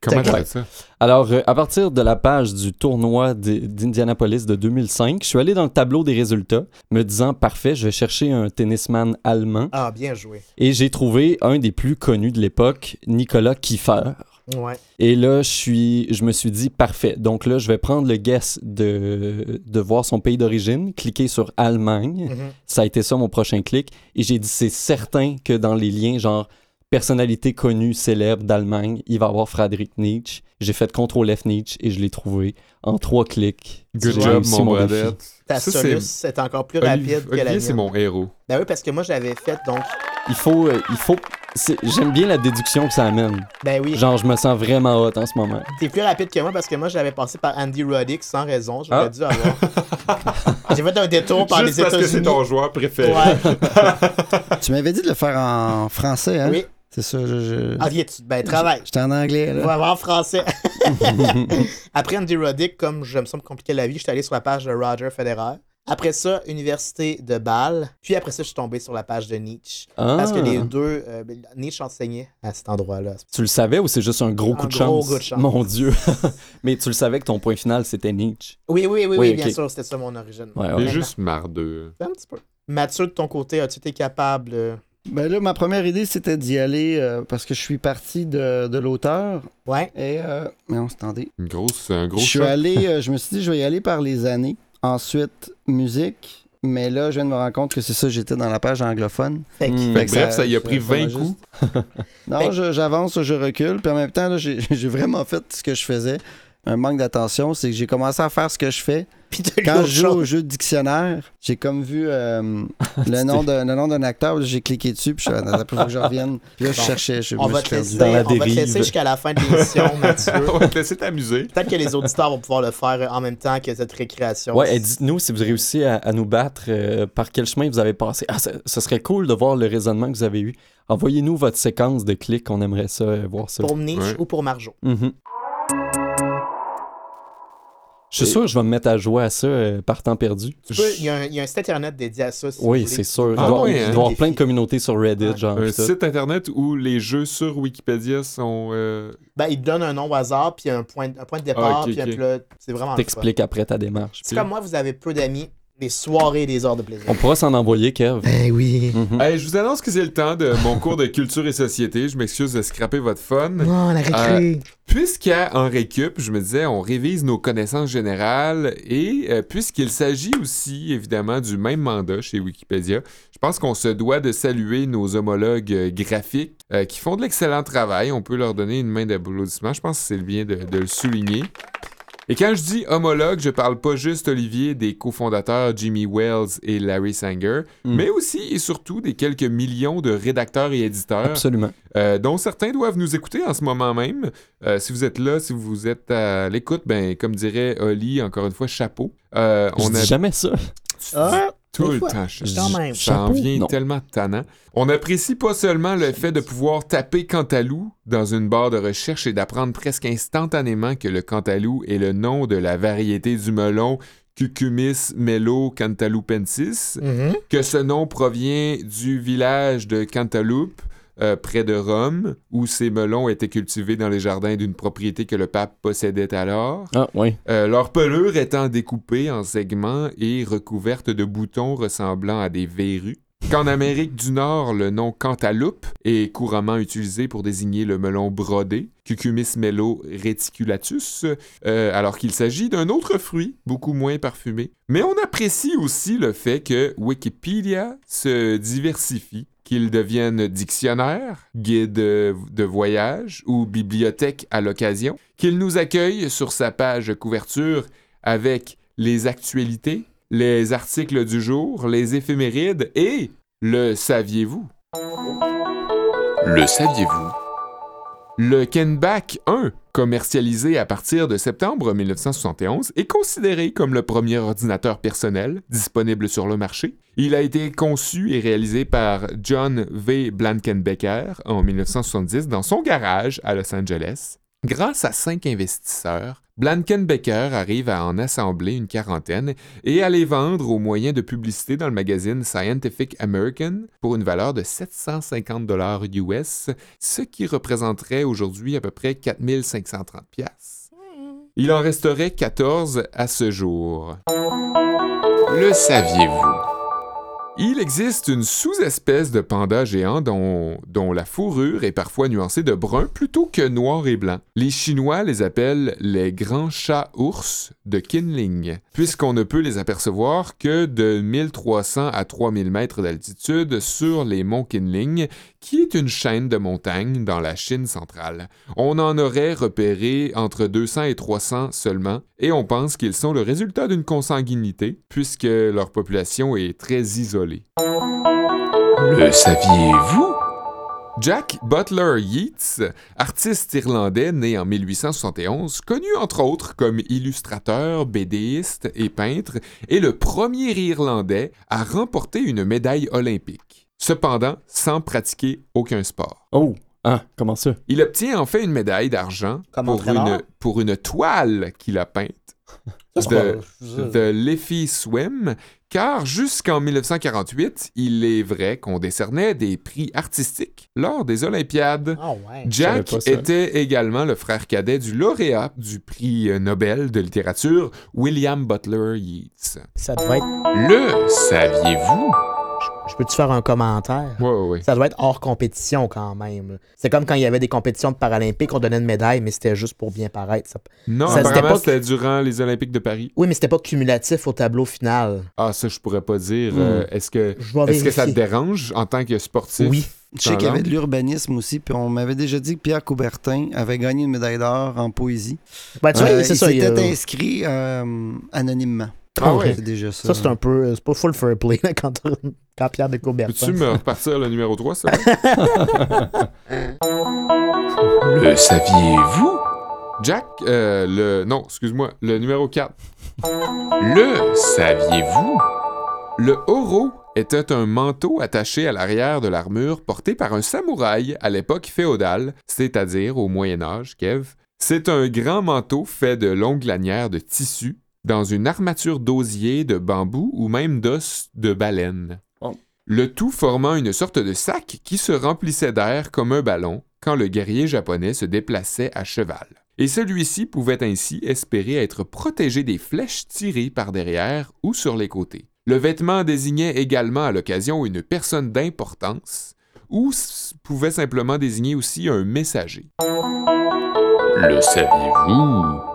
Comment T'as- tu fais ça? Alors, euh, à partir de la page du tournoi d'Indianapolis de 2005, je suis allé dans le tableau des résultats, me disant parfait, je vais chercher un tennisman allemand. Ah, bien joué. Et j'ai trouvé un des plus connus de l'époque, Nicolas Kiefer. Ouais. Et là, je, suis, je me suis dit, parfait. Donc là, je vais prendre le guess de, de voir son pays d'origine, cliquer sur Allemagne. Mhm. Ça a été ça mon prochain clic. Et j'ai dit, c'est certain que dans les liens, genre personnalité connue, célèbre d'Allemagne, il va y avoir Friedrich Nietzsche. J'ai fait CTRL F Nietzsche et je l'ai trouvé en trois clics. Good job, mon bradette. Ta Ça, soluce est encore plus Olivier, rapide que la c'est mon héros. Ben oui, parce que moi, je l'avais fait, donc. Il faut, euh, il faut. J'aime bien la déduction que ça amène. Ben oui. Genre, je me sens vraiment hot en ce moment. T'es plus rapide que moi parce que moi, j'avais passé par Andy Roddick sans raison. J'aurais Ah. dû avoir. <laughs> J'ai fait un détour par Juste les parce que c'est États-Unis. ton joueur préféré. Ouais. <laughs> Tu m'avais dit de le faire en français, hein? Oui. C'est ça, je. je... Ah, viens, tu... ben, travaille. J'étais en anglais, On là. va voir en français. <laughs> Après Andy Roddick, comme ça me compliquer la vie, je suis allé sur la page de Roger Federer. Après ça, Université de Bâle. Puis après ça, je suis tombé sur la page de Nietzsche. Parce que Ah. les deux, euh, ben, Nietzsche enseignait à cet endroit-là. Tu le savais ou c'est juste un gros Un coup de gros chance? coup de chance. Mon Dieu. <laughs> Mais tu le savais que ton point final, c'était Nietzsche. Oui, oui, oui, oui, Oui, bien sûr, c'était ça mon origine. Ouais, ouais. juste mardeux. Un petit peu. Mathieu, de ton côté, as-tu été capable. Ben là, ma première idée, c'était d'y aller euh, parce que je suis parti de, de l'auteur. Ouais. Et. Euh... Non, attendez. Une grosse, un gros Je suis choc. allé, <laughs> euh, je me suis dit, je vais y aller par les années. Ensuite, musique. Mais là, je viens de me rendre compte que c'est ça, j'étais dans la page anglophone. Fait que-. Fait que Fait que bref, ça y a pris ça m'a 20 juste- coups. <laughs> Non, je- j'avance, je recule. Puis en même temps, là, j'ai <laughs> j'ai vraiment fait ce que je faisais. Un manque d'attention, c'est que j'ai commencé à faire ce que je fais. Puis Quand je joue au jeu de dictionnaire, j'ai comme vu euh, <laughs> le nom de- le nom d'un acteur, là, j'ai cliqué dessus, puis je suis il faut que je revienne. Puis là, je Bon. cherchais, je On me va suis te laisser, Dans la on va te laisser jusqu'à la fin de l'émission, <laughs> Mathieu. On va te laisser t'amuser. Peut-être que les auditeurs vont pouvoir le faire en même temps que cette récréation. Ouais, et dites-nous si vous réussissez à, à nous battre, euh, par quel chemin vous avez passé. Ah, ce serait cool de voir le raisonnement que vous avez eu. Envoyez-nous votre séquence de clics, on aimerait ça, euh, voir ça. Pour Ouais. ou pour Marjo. Mhm. Je suis sûr que je vais me mettre à jouer à ça euh, par temps perdu. Il y, a un- il y a un site internet dédié à ça. si Oui, c'est sûr. Il Ah doit, il hein? doit y avoir Défi. plein de communautés sur Reddit, Ouais. genre. Un tout. site internet où les jeux sur Wikipédia sont. euh, Ben, il te donne un nom au hasard, puis un point, un point de départ, Ah, puis un ok. plat. C'est vraiment. T'expliques après ta démarche. C'est comme moi, vous avez peu d'amis, des soirées, des heures de plaisir. On pourra s'en envoyer, Kev. Ben oui. Mhm. Hey, je vous annonce que c'est le temps de mon cours de culture et société. Je m'excuse de scraper votre fun. Non, la récré. Puisqu'en récup, je me disais, on révise nos connaissances générales et euh, puisqu'il s'agit aussi évidemment du même mandat chez Wikipédia, je pense qu'on se doit de saluer nos homologues euh, graphiques euh, qui font de l'excellent travail. On peut leur donner une main d'applaudissement. Je pense que c'est bien de, de le souligner. Et quand je dis homologue, je parle pas juste, Olivier, des cofondateurs Jimmy Wells et Larry Sanger, Mm. mais aussi et surtout des quelques millions de rédacteurs et éditeurs Absolument. euh, dont certains doivent nous écouter en ce moment même. Euh, si vous êtes là, si vous êtes à l'écoute, ben comme dirait Oli, encore une fois, chapeau. Euh, Je on dis a jamais ça. Ah, tout le fois. temps chapeau. Quand même. Ça en vient Non. tellement tannant. On apprécie pas seulement le fait de pouvoir taper Cantalou dans une barre de recherche et d'apprendre presque instantanément que le Cantalou est le nom de la variété du melon Cucumis melo cantaloupensis, Mhm. que ce nom provient du village de Cantaloupe, euh, près de Rome, où ces melons étaient cultivés dans les jardins d'une propriété que le pape possédait alors, Ah, oui. euh, leur pelure étant découpée en segments et recouverte de boutons ressemblant à des verrues. Qu'en Amérique du Nord, le nom cantaloupe est couramment utilisé pour désigner le melon brodé, Cucumis melo reticulatus, euh, alors qu'il s'agit d'un autre fruit, beaucoup moins parfumé. Mais on apprécie aussi le fait que Wikipédia se diversifie, qu'il devienne dictionnaire, guide de voyage ou bibliothèque à l'occasion, qu'il nous accueille sur sa page couverture avec les actualités, les articles du jour, les éphémérides et le saviez-vous? Le saviez-vous? Le Kenback 1 Commercialisé à partir de septembre 1971 et considéré comme le premier ordinateur personnel disponible sur le marché, il a été conçu et réalisé par John V. Blankenbecker en 1970 dans son garage à Los Angeles. Grâce à cinq investisseurs, Blankenbecker arrive à en assembler une quarantaine et à les vendre au moyen de publicité dans le magazine Scientific American pour une valeur de 750 dollars US, ce qui représenterait aujourd'hui à peu près 4530 pièces. Il en resterait 14 à ce jour. Le saviez-vous? Il existe une sous-espèce de panda géant dont, la fourrure est parfois nuancée de brun plutôt que noir et blanc. Les Chinois les appellent les grands chats ours de Kinling, puisqu'on ne peut les apercevoir que de 1300 à 3000 mètres d'altitude sur les monts Kinling, qui est une chaîne de montagnes dans la Chine centrale? On en aurait repéré entre 200 et 300 seulement, et on pense qu'ils sont le résultat d'une consanguinité, puisque leur population est très isolée. Le saviez-vous? Jack Butler Yeats, artiste irlandais né en 1871, connu entre autres comme illustrateur, bédéiste et peintre, est le premier Irlandais à remporter une médaille olympique. Cependant, sans pratiquer aucun sport. Oh! Ah, comment ça? Il obtient en fait une médaille d'argent pour une, pour une toile qu'il a peinte. de, de Liffey Swim, car jusqu'en 1948, il est vrai qu'on décernait des prix artistiques lors des Olympiades. Ah ouais. Jack était également le frère cadet du lauréat du prix Nobel de littérature, William Butler Yeats. Ça devait être. Le saviez-vous? Je peux-tu faire un commentaire? Ouais, ouais, ouais. Ça doit être hors compétition quand même. C'est comme quand il y avait des compétitions de paralympiques, on donnait une médaille, mais c'était juste pour bien paraître. Ça- Non, Ça, c'était pas- c'était durant les Olympiques de Paris. Oui, mais c'était pas cumulatif au tableau final. Ah, ça, je pourrais pas dire. Hmm. Euh, Est-ce que, est-ce que ça te dérange en tant que sportif? Oui. Je sais qu'il y avait de l'urbanisme aussi, puis on m'avait déjà dit que Pierre Coubertin avait gagné une médaille d'or en poésie. Ben, tu vois, Euh, c'est il ça. il inscrit euh, anonymement. Ah ouais. C'est déjà ça. Ça, c'est un peu. C'est pas full fair play là, quand, quand Pierre de Coubertin. Peux-tu me repartir le numéro 3, ça? <laughs> Le saviez-vous? Jack, euh, le. Non, excuse-moi, le numéro 4. Le saviez-vous? Le horo était un manteau attaché à l'arrière de l'armure porté par un samouraï à l'époque féodale, c'est-à-dire au Moyen Âge, Kev. C'est un grand manteau fait de longues lanières de tissu, dans une armature d'osier, de bambou ou même d'os de baleine. Oh. Le tout formant une sorte de sac qui se remplissait d'air comme un ballon quand le guerrier japonais se déplaçait à cheval. Et celui-ci pouvait ainsi espérer être protégé des flèches tirées par derrière ou sur les côtés. Le vêtement désignait également à l'occasion une personne d'importance ou pouvait simplement désigner aussi un messager. Le saviez-vous?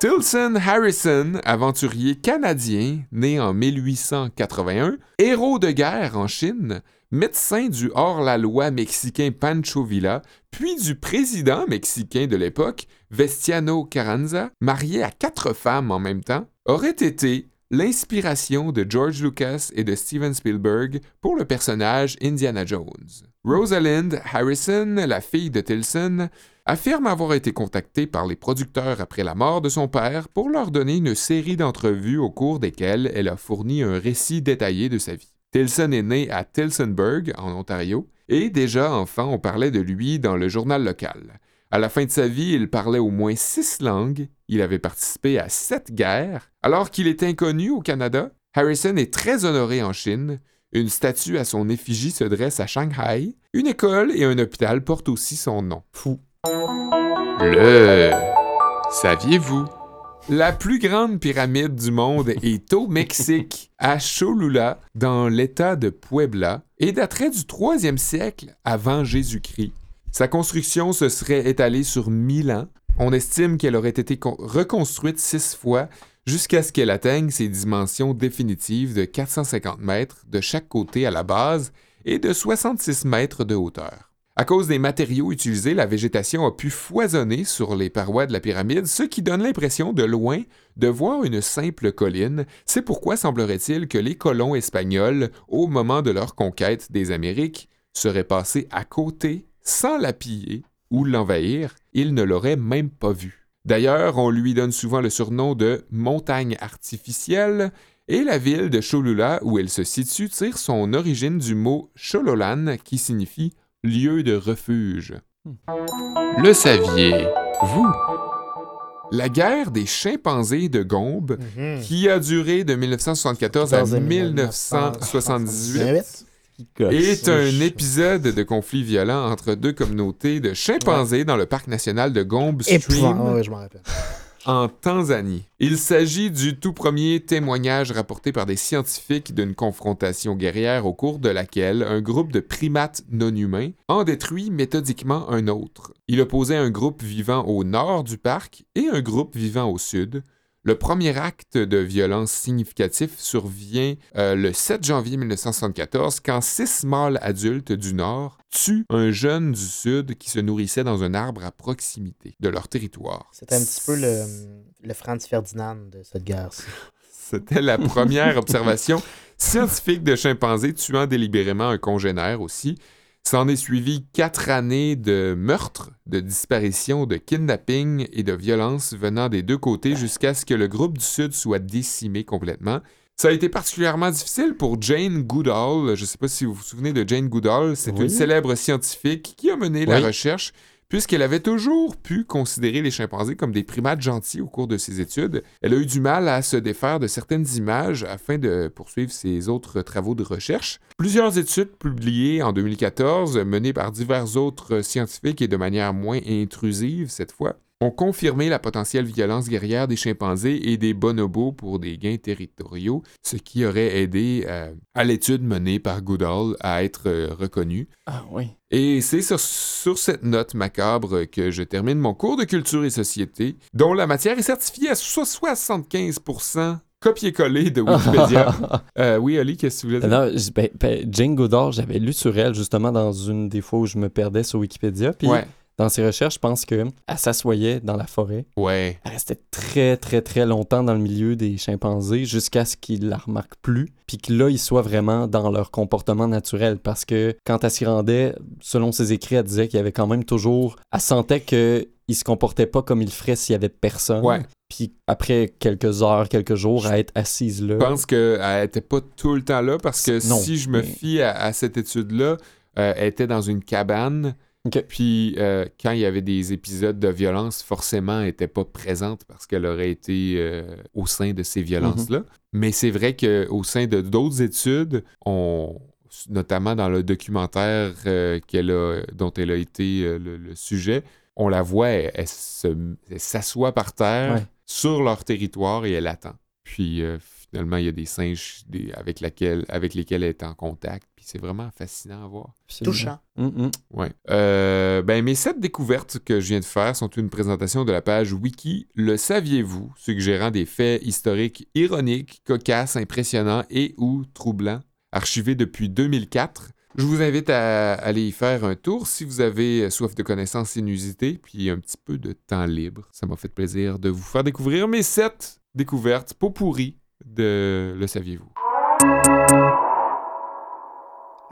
Tilson Harrison, aventurier canadien né en 1881, héros de guerre en Chine, médecin du hors-la-loi mexicain Pancho Villa, puis du président mexicain de l'époque, Vestiano Carranza, marié à quatre femmes en même temps, aurait été l'inspiration de George Lucas et de Steven Spielberg pour le personnage Indiana Jones. Rosalind Harrison, la fille de Tilson, affirme avoir été contactée par les producteurs après la mort de son père pour leur donner une série d'entrevues au cours desquelles elle a fourni un récit détaillé de sa vie. Tilson est né à Tilsonburg, en Ontario, et déjà enfant, on parlait de lui dans le journal local. À la fin de sa vie, il parlait au moins six langues, il avait participé à sept guerres. Alors qu'il est inconnu au Canada, Harrison est très honoré en Chine. Une statue à son effigie se dresse à Shanghai. Une école et un hôpital portent aussi son nom. Fou. Le saviez-vous? La plus grande pyramide du monde est au Mexique, à Cholula, dans l'État de Puebla, et daterait du 3e siècle avant Jésus-Christ. Sa construction se serait étalée sur 1000 ans. On estime qu'elle aurait été con- reconstruite six fois jusqu'à ce qu'elle atteigne ses dimensions définitives de 450 mètres de chaque côté à la base et de 66 mètres de hauteur. À cause des matériaux utilisés, la végétation a pu foisonner sur les parois de la pyramide, ce qui donne l'impression de loin de voir une simple colline. C'est pourquoi semblerait-il que les colons espagnols, au moment de leur conquête des Amériques, seraient passés à côté sans la piller ou l'envahir, il ne l'aurait même pas vu. D'ailleurs, on lui donne souvent le surnom de montagne artificielle, et la ville de Cholula, où elle se situe, tire son origine du mot Chololan, qui signifie lieu de refuge. Le saviez-vous? La guerre des chimpanzés de Gombe, Mhm. qui a duré de 1974 à 14 1978, 1978. est un épisode de conflit violent entre deux communautés de chimpanzés dans le parc national de Gombe Stream Épouvant- ouais, je m'en rappelle. En Tanzanie. Il s'agit du tout premier témoignage rapporté par des scientifiques d'une confrontation guerrière au cours de laquelle un groupe de primates non humains en détruit méthodiquement un autre. Il opposait un groupe vivant au nord du parc et un groupe vivant au sud. Le premier acte de violence significatif survient euh, le 7 janvier 1974 quand six mâles adultes du Nord tuent un jeune du Sud qui se nourrissait dans un arbre à proximité de leur territoire. C'était un petit peu le, le Franz Ferdinand de cette guerre-ci. <laughs> C'était la première observation <laughs> scientifique de chimpanzés tuant délibérément un congénère aussi. S'en est suivi quatre années de meurtres, de disparitions, de kidnapping et de violences venant des deux côtés jusqu'à ce que le groupe du Sud soit décimé complètement. Ça a été particulièrement difficile pour Jane Goodall. Je ne sais pas si vous vous souvenez de Jane Goodall. C'est Oui. une célèbre scientifique qui a mené la recherche puisqu'elle avait toujours pu considérer les chimpanzés comme des primates gentils au cours de ses études. Elle a eu du mal à se défaire de certaines images afin de poursuivre ses autres travaux de recherche. Plusieurs études publiées en 2014, menées par divers autres scientifiques et de manière moins intrusive cette fois, ont confirmé la potentielle violence guerrière des chimpanzés et des bonobos pour des gains territoriaux, ce qui aurait aidé euh, à l'étude menée par Goodall à être euh, reconnue. Ah oui. Et c'est sur, sur cette note macabre que je termine mon cours de culture et société, dont la matière est certifiée à so- 75% copier-coller de <laughs> Wikipédia. Euh, oui, Ali, qu'est-ce que tu voulais dire? Non, ben, ben, Jane Goodall, j'avais lu sur elle justement dans une des fois où je me perdais sur Wikipédia. Puis Ouais, dans ses recherches, je pense qu'elle s'assoyait dans la forêt. ouais, Elle restait très, très, très longtemps dans le milieu des chimpanzés jusqu'à ce qu'ils la remarquent plus. Puis que là, ils soient vraiment dans leur comportement naturel. Parce que quand elle s'y rendait, selon ses écrits, elle disait qu'il y avait quand même toujours. Elle sentait qu'ils se comportaient pas comme ils le feraient s'il y avait personne. ouais. Puis après quelques heures, quelques jours, à être assise là. Je pense qu'elle n'était pas tout le temps là parce que Non, si je me mais- fie à, à cette étude-là, euh, elle était dans une cabane. Puis euh, quand il y avait des épisodes de violence, forcément, elle n'était pas présente parce qu'elle aurait été euh, au sein de ces violences-là. Mhm. Mais c'est vrai qu'au sein de d'autres études, on notamment dans le documentaire euh, a, dont elle a été le, le sujet, on la voit, elle, s'assoit par terre Ouais. sur leur territoire et elle attend. Puis finalement, il y a des singes des- avec, laquelle- avec lesquels elle est en contact. Puis c'est vraiment fascinant à voir. Absolument. Touchant. Hum, hum. Ouais. Euh, ben, mes sept découvertes que je viens de faire sont une présentation de la page Wiki Le saviez-vous, suggérant des faits historiques ironiques, cocasses, impressionnants et ou troublants, archivés depuis 2004. Je vous invite à aller y faire un tour si vous avez soif de connaissances inusitées puis un petit peu de temps libre. Ça m'a fait plaisir de vous faire découvrir mes sept découvertes pot pourries de Le saviez-vous?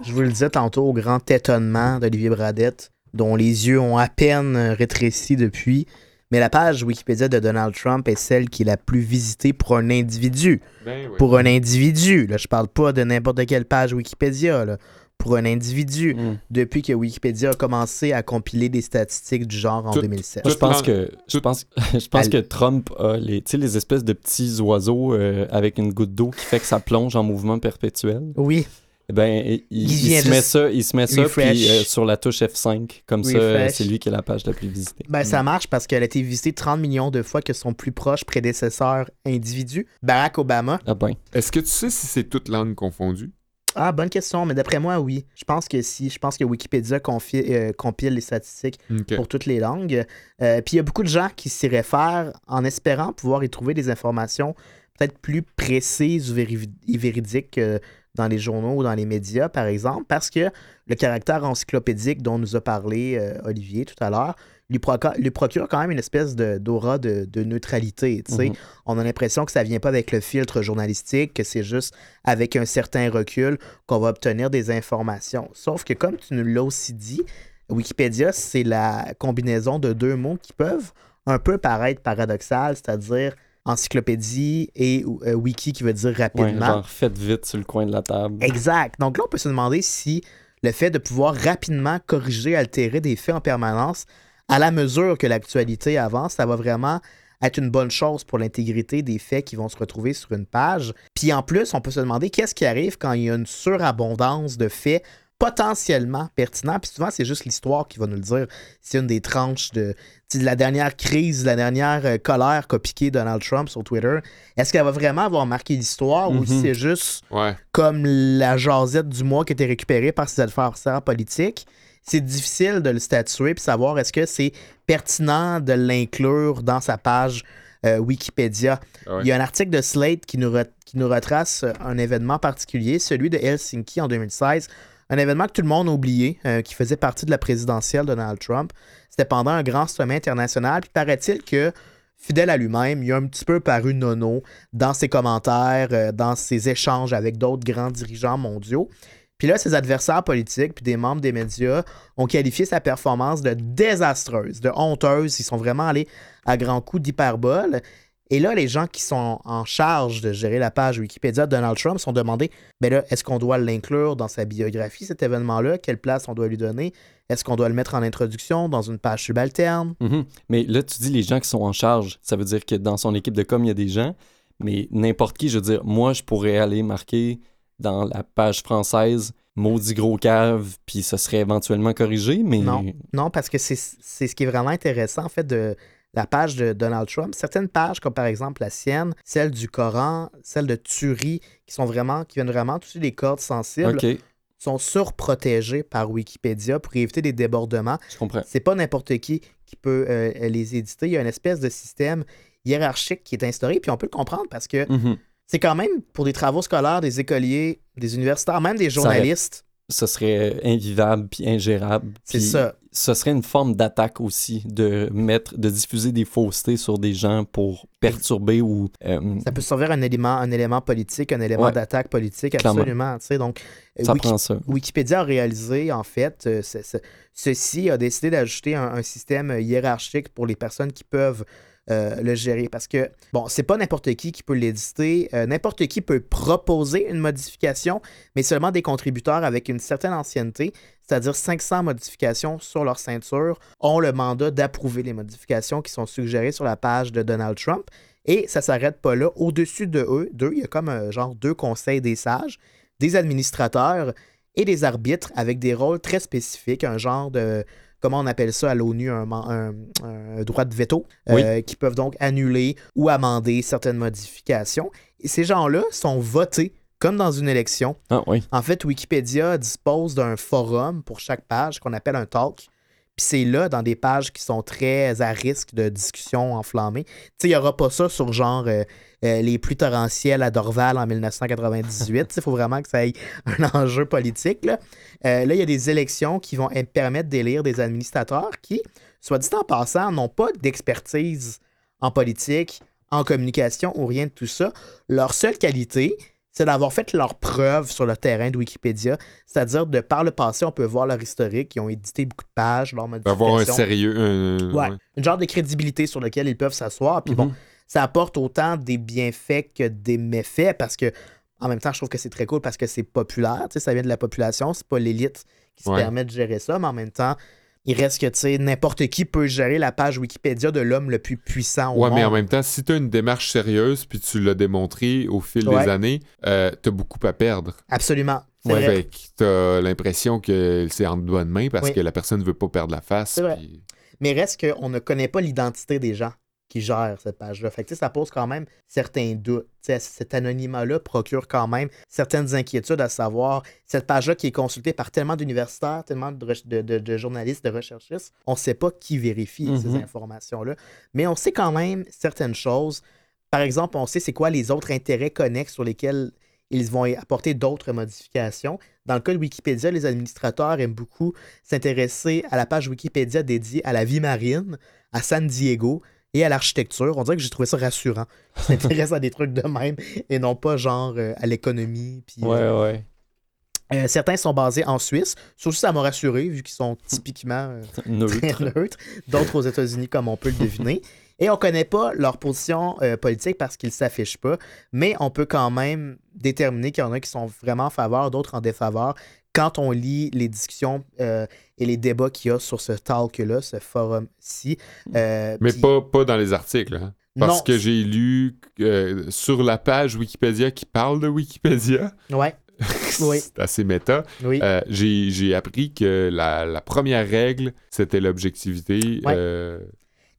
Je vous le disais tantôt au grand étonnement d'Olivier Bradette, dont les yeux ont à peine rétréci depuis. Mais la page Wikipédia de Donald Trump est celle qui est la plus visitée pour un individu. Ben oui. Pour un individu. Là, je parle pas de n'importe quelle page Wikipédia. là. Pour un individu. Hum. Depuis que Wikipédia a commencé à compiler des statistiques du genre en Tout- 2007. Moi, je Toute pense que je toute- pense <laughs> je pense que Trump a les les espèces de petits oiseaux euh, avec une goutte d'eau qui fait que ça plonge en mouvement perpétuel. Oui. Eh Ben il, il- se met ça, il se met ça puis euh, sur la touche F5 comme ça euh, c'est lui qui est la page la plus visitée. Ben, ça marche parce qu'elle a été visitée 30 millions de fois que son plus proche prédécesseur individu, Barack Obama. Ah ben. Est-ce que tu sais si c'est toutes langues confondues? Ah, bonne question, mais d'après moi, oui. Je pense que si. Je pense que Wikipédia euh, compile les statistiques pour toutes les langues. Euh, Puis il y a beaucoup de gens qui s'y réfèrent en espérant pouvoir y trouver des informations peut-être plus précises ou véridiques que dans les journaux ou dans les médias, par exemple, parce que le caractère encyclopédique dont nous a parlé euh, Olivier tout à l'heure lui, procure quand même une espèce d'aura de, de neutralité. Mhm. On a l'impression que ça vient pas avec le filtre journalistique, que c'est juste avec un certain recul qu'on va obtenir des informations. Sauf que comme tu nous l'as aussi dit, Wikipédia, c'est la combinaison de deux mots qui peuvent un peu paraître paradoxal, c'est-à-dire encyclopédie et euh, wiki qui veut dire Ouais, rapidement. genre, faites vite sur le coin de la table. Exact. Donc là, on peut se demander si le fait de pouvoir rapidement corriger, altérer des faits en permanence, à la mesure que l'actualité avance, ça va vraiment être une bonne chose pour l'intégrité des faits qui vont se retrouver sur une page. Puis en plus, on peut se demander qu'est-ce qui arrive quand il y a une surabondance de faits potentiellement pertinents. Puis souvent, c'est juste l'histoire qui va nous le dire. C'est une des tranches de, la dernière crise, de la dernière euh, colère qu'a piqué Donald Trump sur Twitter. Est-ce qu'elle va vraiment avoir marqué l'histoire ou Mhm. c'est juste Ouais. comme la jasette du mois qui était récupérée par ses adversaires politiques? C'est difficile de le statuer et savoir est-ce que c'est pertinent de l'inclure dans sa page euh, Wikipédia. Ah ouais. Il y a un article de Slate qui nous, re- qui nous retrace euh, un événement particulier, celui de Helsinki en 2016. Un événement que tout le monde a oublié, euh, qui faisait partie de la présidentielle de Donald Trump. C'était pendant un grand sommet international. Puis paraît-il que, fidèle à lui-même, il a un petit peu paru nono dans ses commentaires, dans ses échanges avec d'autres grands dirigeants mondiaux. Puis là, ses adversaires politiques puis des membres des médias ont qualifié sa performance de désastreuse, de honteuse. Ils sont vraiment allés à grands coups d'hyperbole. Et là, les gens qui sont en charge de gérer la page Wikipédia de Donald Trump sont demandés ben là, est-ce qu'on doit l'inclure dans sa biographie, cet événement-là? Quelle place on doit lui donner? Est-ce qu'on doit le mettre en introduction dans une page subalterne? Mhm. Mais là, tu dis les gens qui sont en charge. Ça veut dire que dans son équipe de com, il y a des gens. Mais n'importe qui, je veux dire, moi, je pourrais aller marquer dans la page française maudit gros cave, puis ce serait éventuellement corrigé, mais. Non. Non, parce que c'est ce qui est vraiment intéressant, en fait, de la page de Donald Trump. Certaines pages, comme par exemple la sienne, celle du Coran, celle de Turie, qui sont vraiment, qui viennent vraiment toucher les cordes sensibles, sont surprotégées par Wikipédia pour éviter des débordements. je comprends. C'est pas n'importe qui qui peut euh, les éditer. Il y a une espèce de système hiérarchique qui est instauré, puis on peut le comprendre parce que Mhm. C'est quand même pour des travaux scolaires, des écoliers, des universitaires, même des Ça- journalistes. Ce serait invivable puis ingérable. C'est ça. Ce serait une forme d'attaque aussi, de mettre, de diffuser des faussetés sur des gens pour perturber ou. euh, Ça peut servir un élément, un élément politique, un élément Ouais. d'attaque politique, absolument. tu sais. Donc, euh, ça Wiki- prend ça. Wikipédia a réalisé, en fait, euh, ce- ce- ceci a décidé d'ajouter un, un système hiérarchique pour les personnes qui peuvent euh, le gérer. Parce que, bon, c'est pas n'importe qui qui peut l'éditer. euh, n'importe qui peut proposer une modification, mais seulement des contributeurs avec une certaine ancienneté, c'est-à-dire 500 modifications sur leur ceinture, ont le mandat d'approuver les modifications qui sont suggérées sur la page de Donald Trump. Et ça s'arrête pas là. Au-dessus de eux, d'eux, il y a comme un genre deux conseils des sages, des administrateurs et des arbitres avec des rôles très spécifiques, un genre de, comment on appelle ça à l'ONU, un, man- un- un droit de veto, euh, qui peuvent donc annuler ou amender certaines modifications. Et ces gens-là sont votés comme dans une élection. Ah oui. En fait, Wikipédia dispose d'un forum pour chaque page qu'on appelle un talk. Puis c'est là, dans des pages qui sont très à risque de discussion enflammée. Tu sais, il n'y aura pas ça sur genre euh, euh, les pluies torrentielles à Dorval en 1998. Il faut vraiment que ça ait <laughs> un enjeu politique. Là, Euh, là il y a des élections qui vont permettre d'élire des administrateurs qui, soit dit en passant, n'ont pas d'expertise en politique, en communication ou rien de tout ça. Leur seule qualité, c'est d'avoir fait leurs preuves sur le terrain de Wikipédia. C'est-à-dire, de par le passé, on peut voir leur historique. Ils ont édité beaucoup de pages, leurs D'avoir un modifications. sérieux. un- Ouais. ouais. Une genre de crédibilité sur lequel ils peuvent s'asseoir. Puis bon, Mhm. ça apporte autant des bienfaits que des méfaits parce que, en même temps, je trouve que c'est très cool parce que c'est populaire. Tu sais, ça vient de la population. C'est pas l'élite qui se Ouais. permet de gérer ça. Mais en même temps, il reste que, tu sais, n'importe qui peut gérer la page Wikipédia de l'homme le plus puissant au Ouais, monde. mais en même temps, si tu as une démarche sérieuse, puis tu l'as démontré au fil Ouais. des années, euh, tu as beaucoup à perdre. Absolument. Ouais, vrai. fait que t'as l'impression que c'est en bonne main parce Oui. que la personne ne veut pas perdre la face. Puis- Mais reste qu'on ne connaît pas l'identité des gens qui gèrent cette page-là. Fait que, ça pose quand même certains doutes. Cet anonymat-là procure quand même certaines inquiétudes à savoir cette page-là qui est consultée par tellement d'universitaires, tellement de, re- de- de- de journalistes, de recherchistes. On ne sait pas qui vérifie ces Mhm. informations-là. Mais on sait quand même certaines choses. Par exemple, on sait c'est quoi les autres intérêts connexes sur lesquels ils vont apporter d'autres modifications. Dans le cas de Wikipédia, les administrateurs aiment beaucoup s'intéresser à la page Wikipédia dédiée à la vie marine, à San Diego et à l'architecture. On dirait que j'ai trouvé ça rassurant. <laughs> Ils s'intéressent à des trucs de même et non pas genre euh, à l'économie. puis, euh, Ouais, ouais. Euh, certains sont basés en Suisse. Aussi, ça m'a rassuré, vu qu'ils sont typiquement <laughs> Neutre. neutres. D'autres aux États-Unis, comme on peut le deviner. Et on ne connaît pas leur position euh, politique parce qu'ils ne s'affichent pas, mais on peut quand même déterminer qu'il y en a qui sont vraiment en faveur, d'autres en défaveur, quand on lit les discussions euh, et les débats qu'il y a sur ce talk-là, ce forum-ci. Euh, Mais pas, pas dans les articles. hein. Parce Non. que j'ai lu euh, sur la page Wikipédia qui parle de Wikipédia, Ouais, <laughs> Oui. c'est assez méta, oui. euh, j'ai j'ai appris que la, la première règle, c'était l'objectivité. Ouais. euh,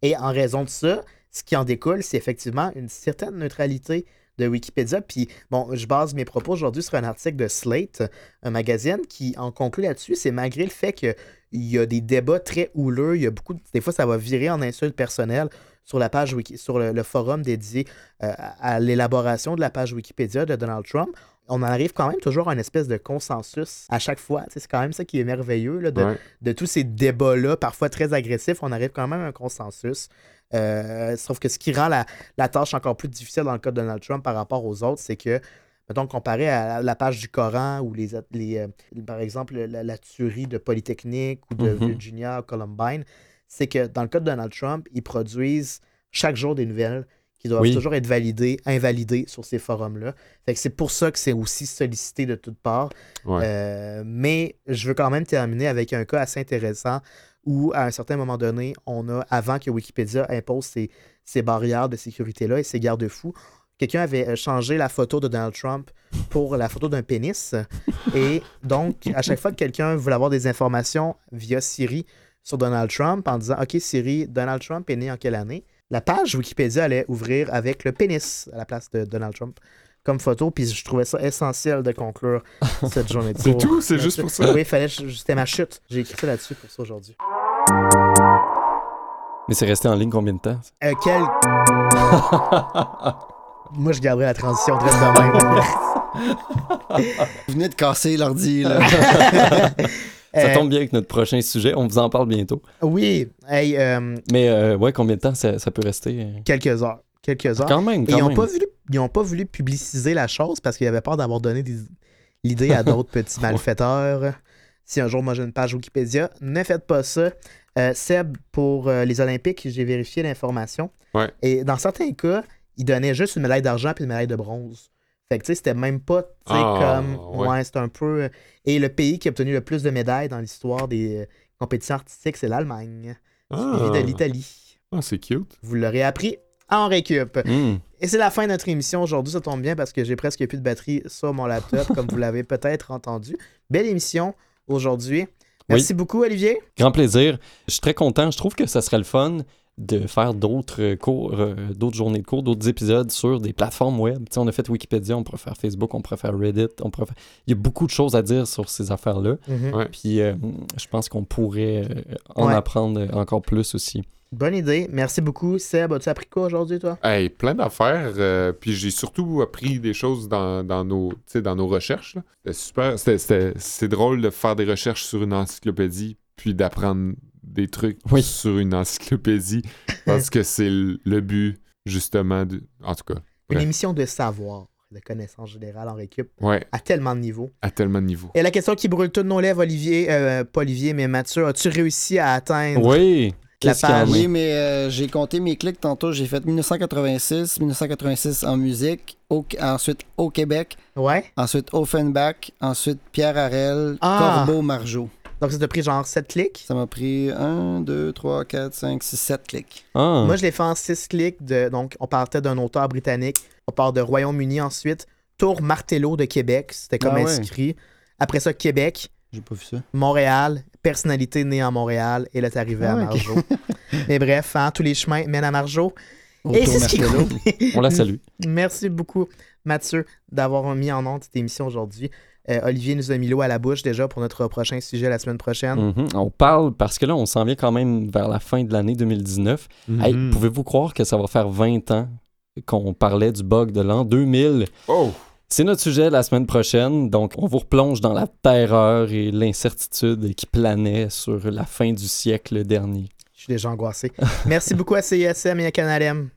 Et en raison de ça, ce qui en découle, c'est effectivement une certaine neutralité de Wikipédia. Puis, bon, je base mes propos aujourd'hui sur un article de Slate, un magazine, qui en conclut là-dessus. C'est malgré le fait qu'il y a des débats très houleux, il y a beaucoup de- Des fois, ça va virer en insultes personnelles sur la page Wiki, sur le, le forum dédié euh, à l'élaboration de la page Wikipédia de Donald Trump. On en arrive quand même toujours à une espèce de consensus à chaque fois. C'est quand même ça qui est merveilleux là, de, ouais. de tous ces débats-là, parfois très agressifs, on arrive quand même à un consensus. Euh, sauf que ce qui rend la, la tâche encore plus difficile dans le cas de Donald Trump par rapport aux autres, c'est que, mettons, comparé à la page du Coran ou les, les euh, par exemple la, la tuerie de Polytechnique ou de Mhm. Virginia ou Columbine, c'est que dans le cas de Donald Trump, ils produisent chaque jour des nouvelles qui doivent Oui. toujours être validées, invalidées sur ces forums-là. Fait que c'est pour ça que c'est aussi sollicité de toutes parts. ouais. Euh, mais je veux quand même terminer avec un cas assez intéressant où, à un certain moment donné, on a, avant que Wikipédia impose ces, ces barrières de sécurité-là et ces garde-fous, quelqu'un avait euh, changé la photo de Donald Trump pour la photo d'un pénis. <laughs> Et donc, à chaque fois que quelqu'un voulait avoir des informations via Siri sur Donald Trump, en disant OK, Siri, Donald Trump est né en quelle année? La page Wikipédia allait ouvrir avec le pénis à la place de Donald Trump comme photo. Puis je trouvais ça essentiel de conclure <laughs> cette journée de C'est tout? C'est juste pour ça? Oui, fallait, c'était ma chute. J'ai écrit ça là-dessus pour ça aujourd'hui. Mais c'est resté en ligne combien de temps? Euh, quel... <laughs> Moi, je garderai la transition de de même. Vous venez de casser l'ordi, là. <laughs> Ça Euh, tombe bien avec notre prochain sujet. On vous en parle bientôt. Oui, hey, euh, Mais euh, ouais, combien de temps ça, ça peut rester? quelques heures. Quelques heures. Quand même, Et ils n'ont pas, voulu- ils ont pas voulu publiciser la chose parce qu'ils avaient peur d'avoir donné l'idée à d'autres <laughs> petits malfaiteurs. Si un jour, moi, j'ai une page Wikipédia, ne faites pas ça. Euh, Seb, pour euh, les Olympiques, j'ai vérifié l'information. Ouais. Et dans certains cas, ils donnaient juste une médaille d'argent puis une médaille de bronze. Fait que, tu sais, c'était même pas, tu sais, Ah, comme... ouais. Ouais, c'est un peu... Et le pays qui a obtenu le plus de médailles dans l'histoire des euh, compétitions artistiques, c'est l'Allemagne, suivi de Ah, l'Italie. Ah, c'est cute. Vous l'aurez appris en récup. Hmm. Et c'est la fin de notre émission aujourd'hui. Ça tombe bien parce que j'ai presque plus de batterie sur mon laptop, comme vous l'avez peut-être entendu. Belle émission aujourd'hui. Merci beaucoup, Olivier. Grand plaisir. Je suis très content. Je trouve que ça serait le fun de faire d'autres euh, cours, euh, d'autres journées de cours, d'autres épisodes sur des plateformes web. Tu sais, on a fait Wikipédia, on pourrait faire Facebook, on pourrait faire Reddit, on pourrait faire- Il y a beaucoup de choses à dire sur ces affaires-là. Ouais. Puis euh, je pense qu'on pourrait en Ouais. apprendre encore plus aussi. Bonne idée. Merci beaucoup. Seb, as-tu appris quoi aujourd'hui, toi? Hey, plein d'affaires. euh, puis j'ai surtout appris des choses dans, dans nos, tu sais, dans nos recherches. C'était super. C'est drôle de faire des recherches sur une encyclopédie, puis d'apprendre des trucs Oui. sur une encyclopédie. parce que c'est le but, justement. De... En tout cas, Une émission de savoir, de connaissances générales en récup, ouais, à tellement de niveaux. à tellement de niveaux. Et la question qui brûle toutes nos lèvres, Olivier, euh, pas Olivier, mais Mathieu, as-tu réussi à atteindre Oui! Qu'est-ce qu'il y en a? page. Oui, mais euh, j'ai compté mes clics tantôt. J'ai fait 1986, 1986 en musique, au- ensuite au Québec, Ouais. ensuite Offenbach, ensuite Pierre Harel, Ah. Corbeau, Margeau. Donc, ça t'a pris genre 7 clics? Ça m'a pris 1, 2, 3, 4, 5, 6, 7 clics. Ah, Moi, je l'ai fait en 6 clics. De, donc, on partait d'un auteur britannique. On part de Royaume-Uni ensuite. Tour Martello de Québec. C'était comme Ah ouais. inscrit. Après ça, Québec, J'ai pas vu ça. Montréal, personnalité née en Montréal. Et là, t'es arrivé Ah à ouais, ok. Margeau. <laughs> Mais bref, hein, tous les chemins mènent à Margeau. Et Autour c'est ce qui on la salue. <laughs> Merci beaucoup, Mathieu, d'avoir mis en honte cette émission aujourd'hui. Euh, Olivier nous a mis l'eau à la bouche déjà pour notre prochain sujet la semaine prochaine. Mhm. On parle, parce que là, on s'en vient quand même vers la fin de l'année 2019. Hey, Mhm. pouvez-vous croire que ça va faire 20 ans qu'on parlait du bug de l'an 2000? Oh! C'est notre sujet la semaine prochaine, donc on vous replonge dans la terreur et l'incertitude qui planait sur la fin du siècle dernier. Je suis déjà angoissé. Merci beaucoup à CISM et à.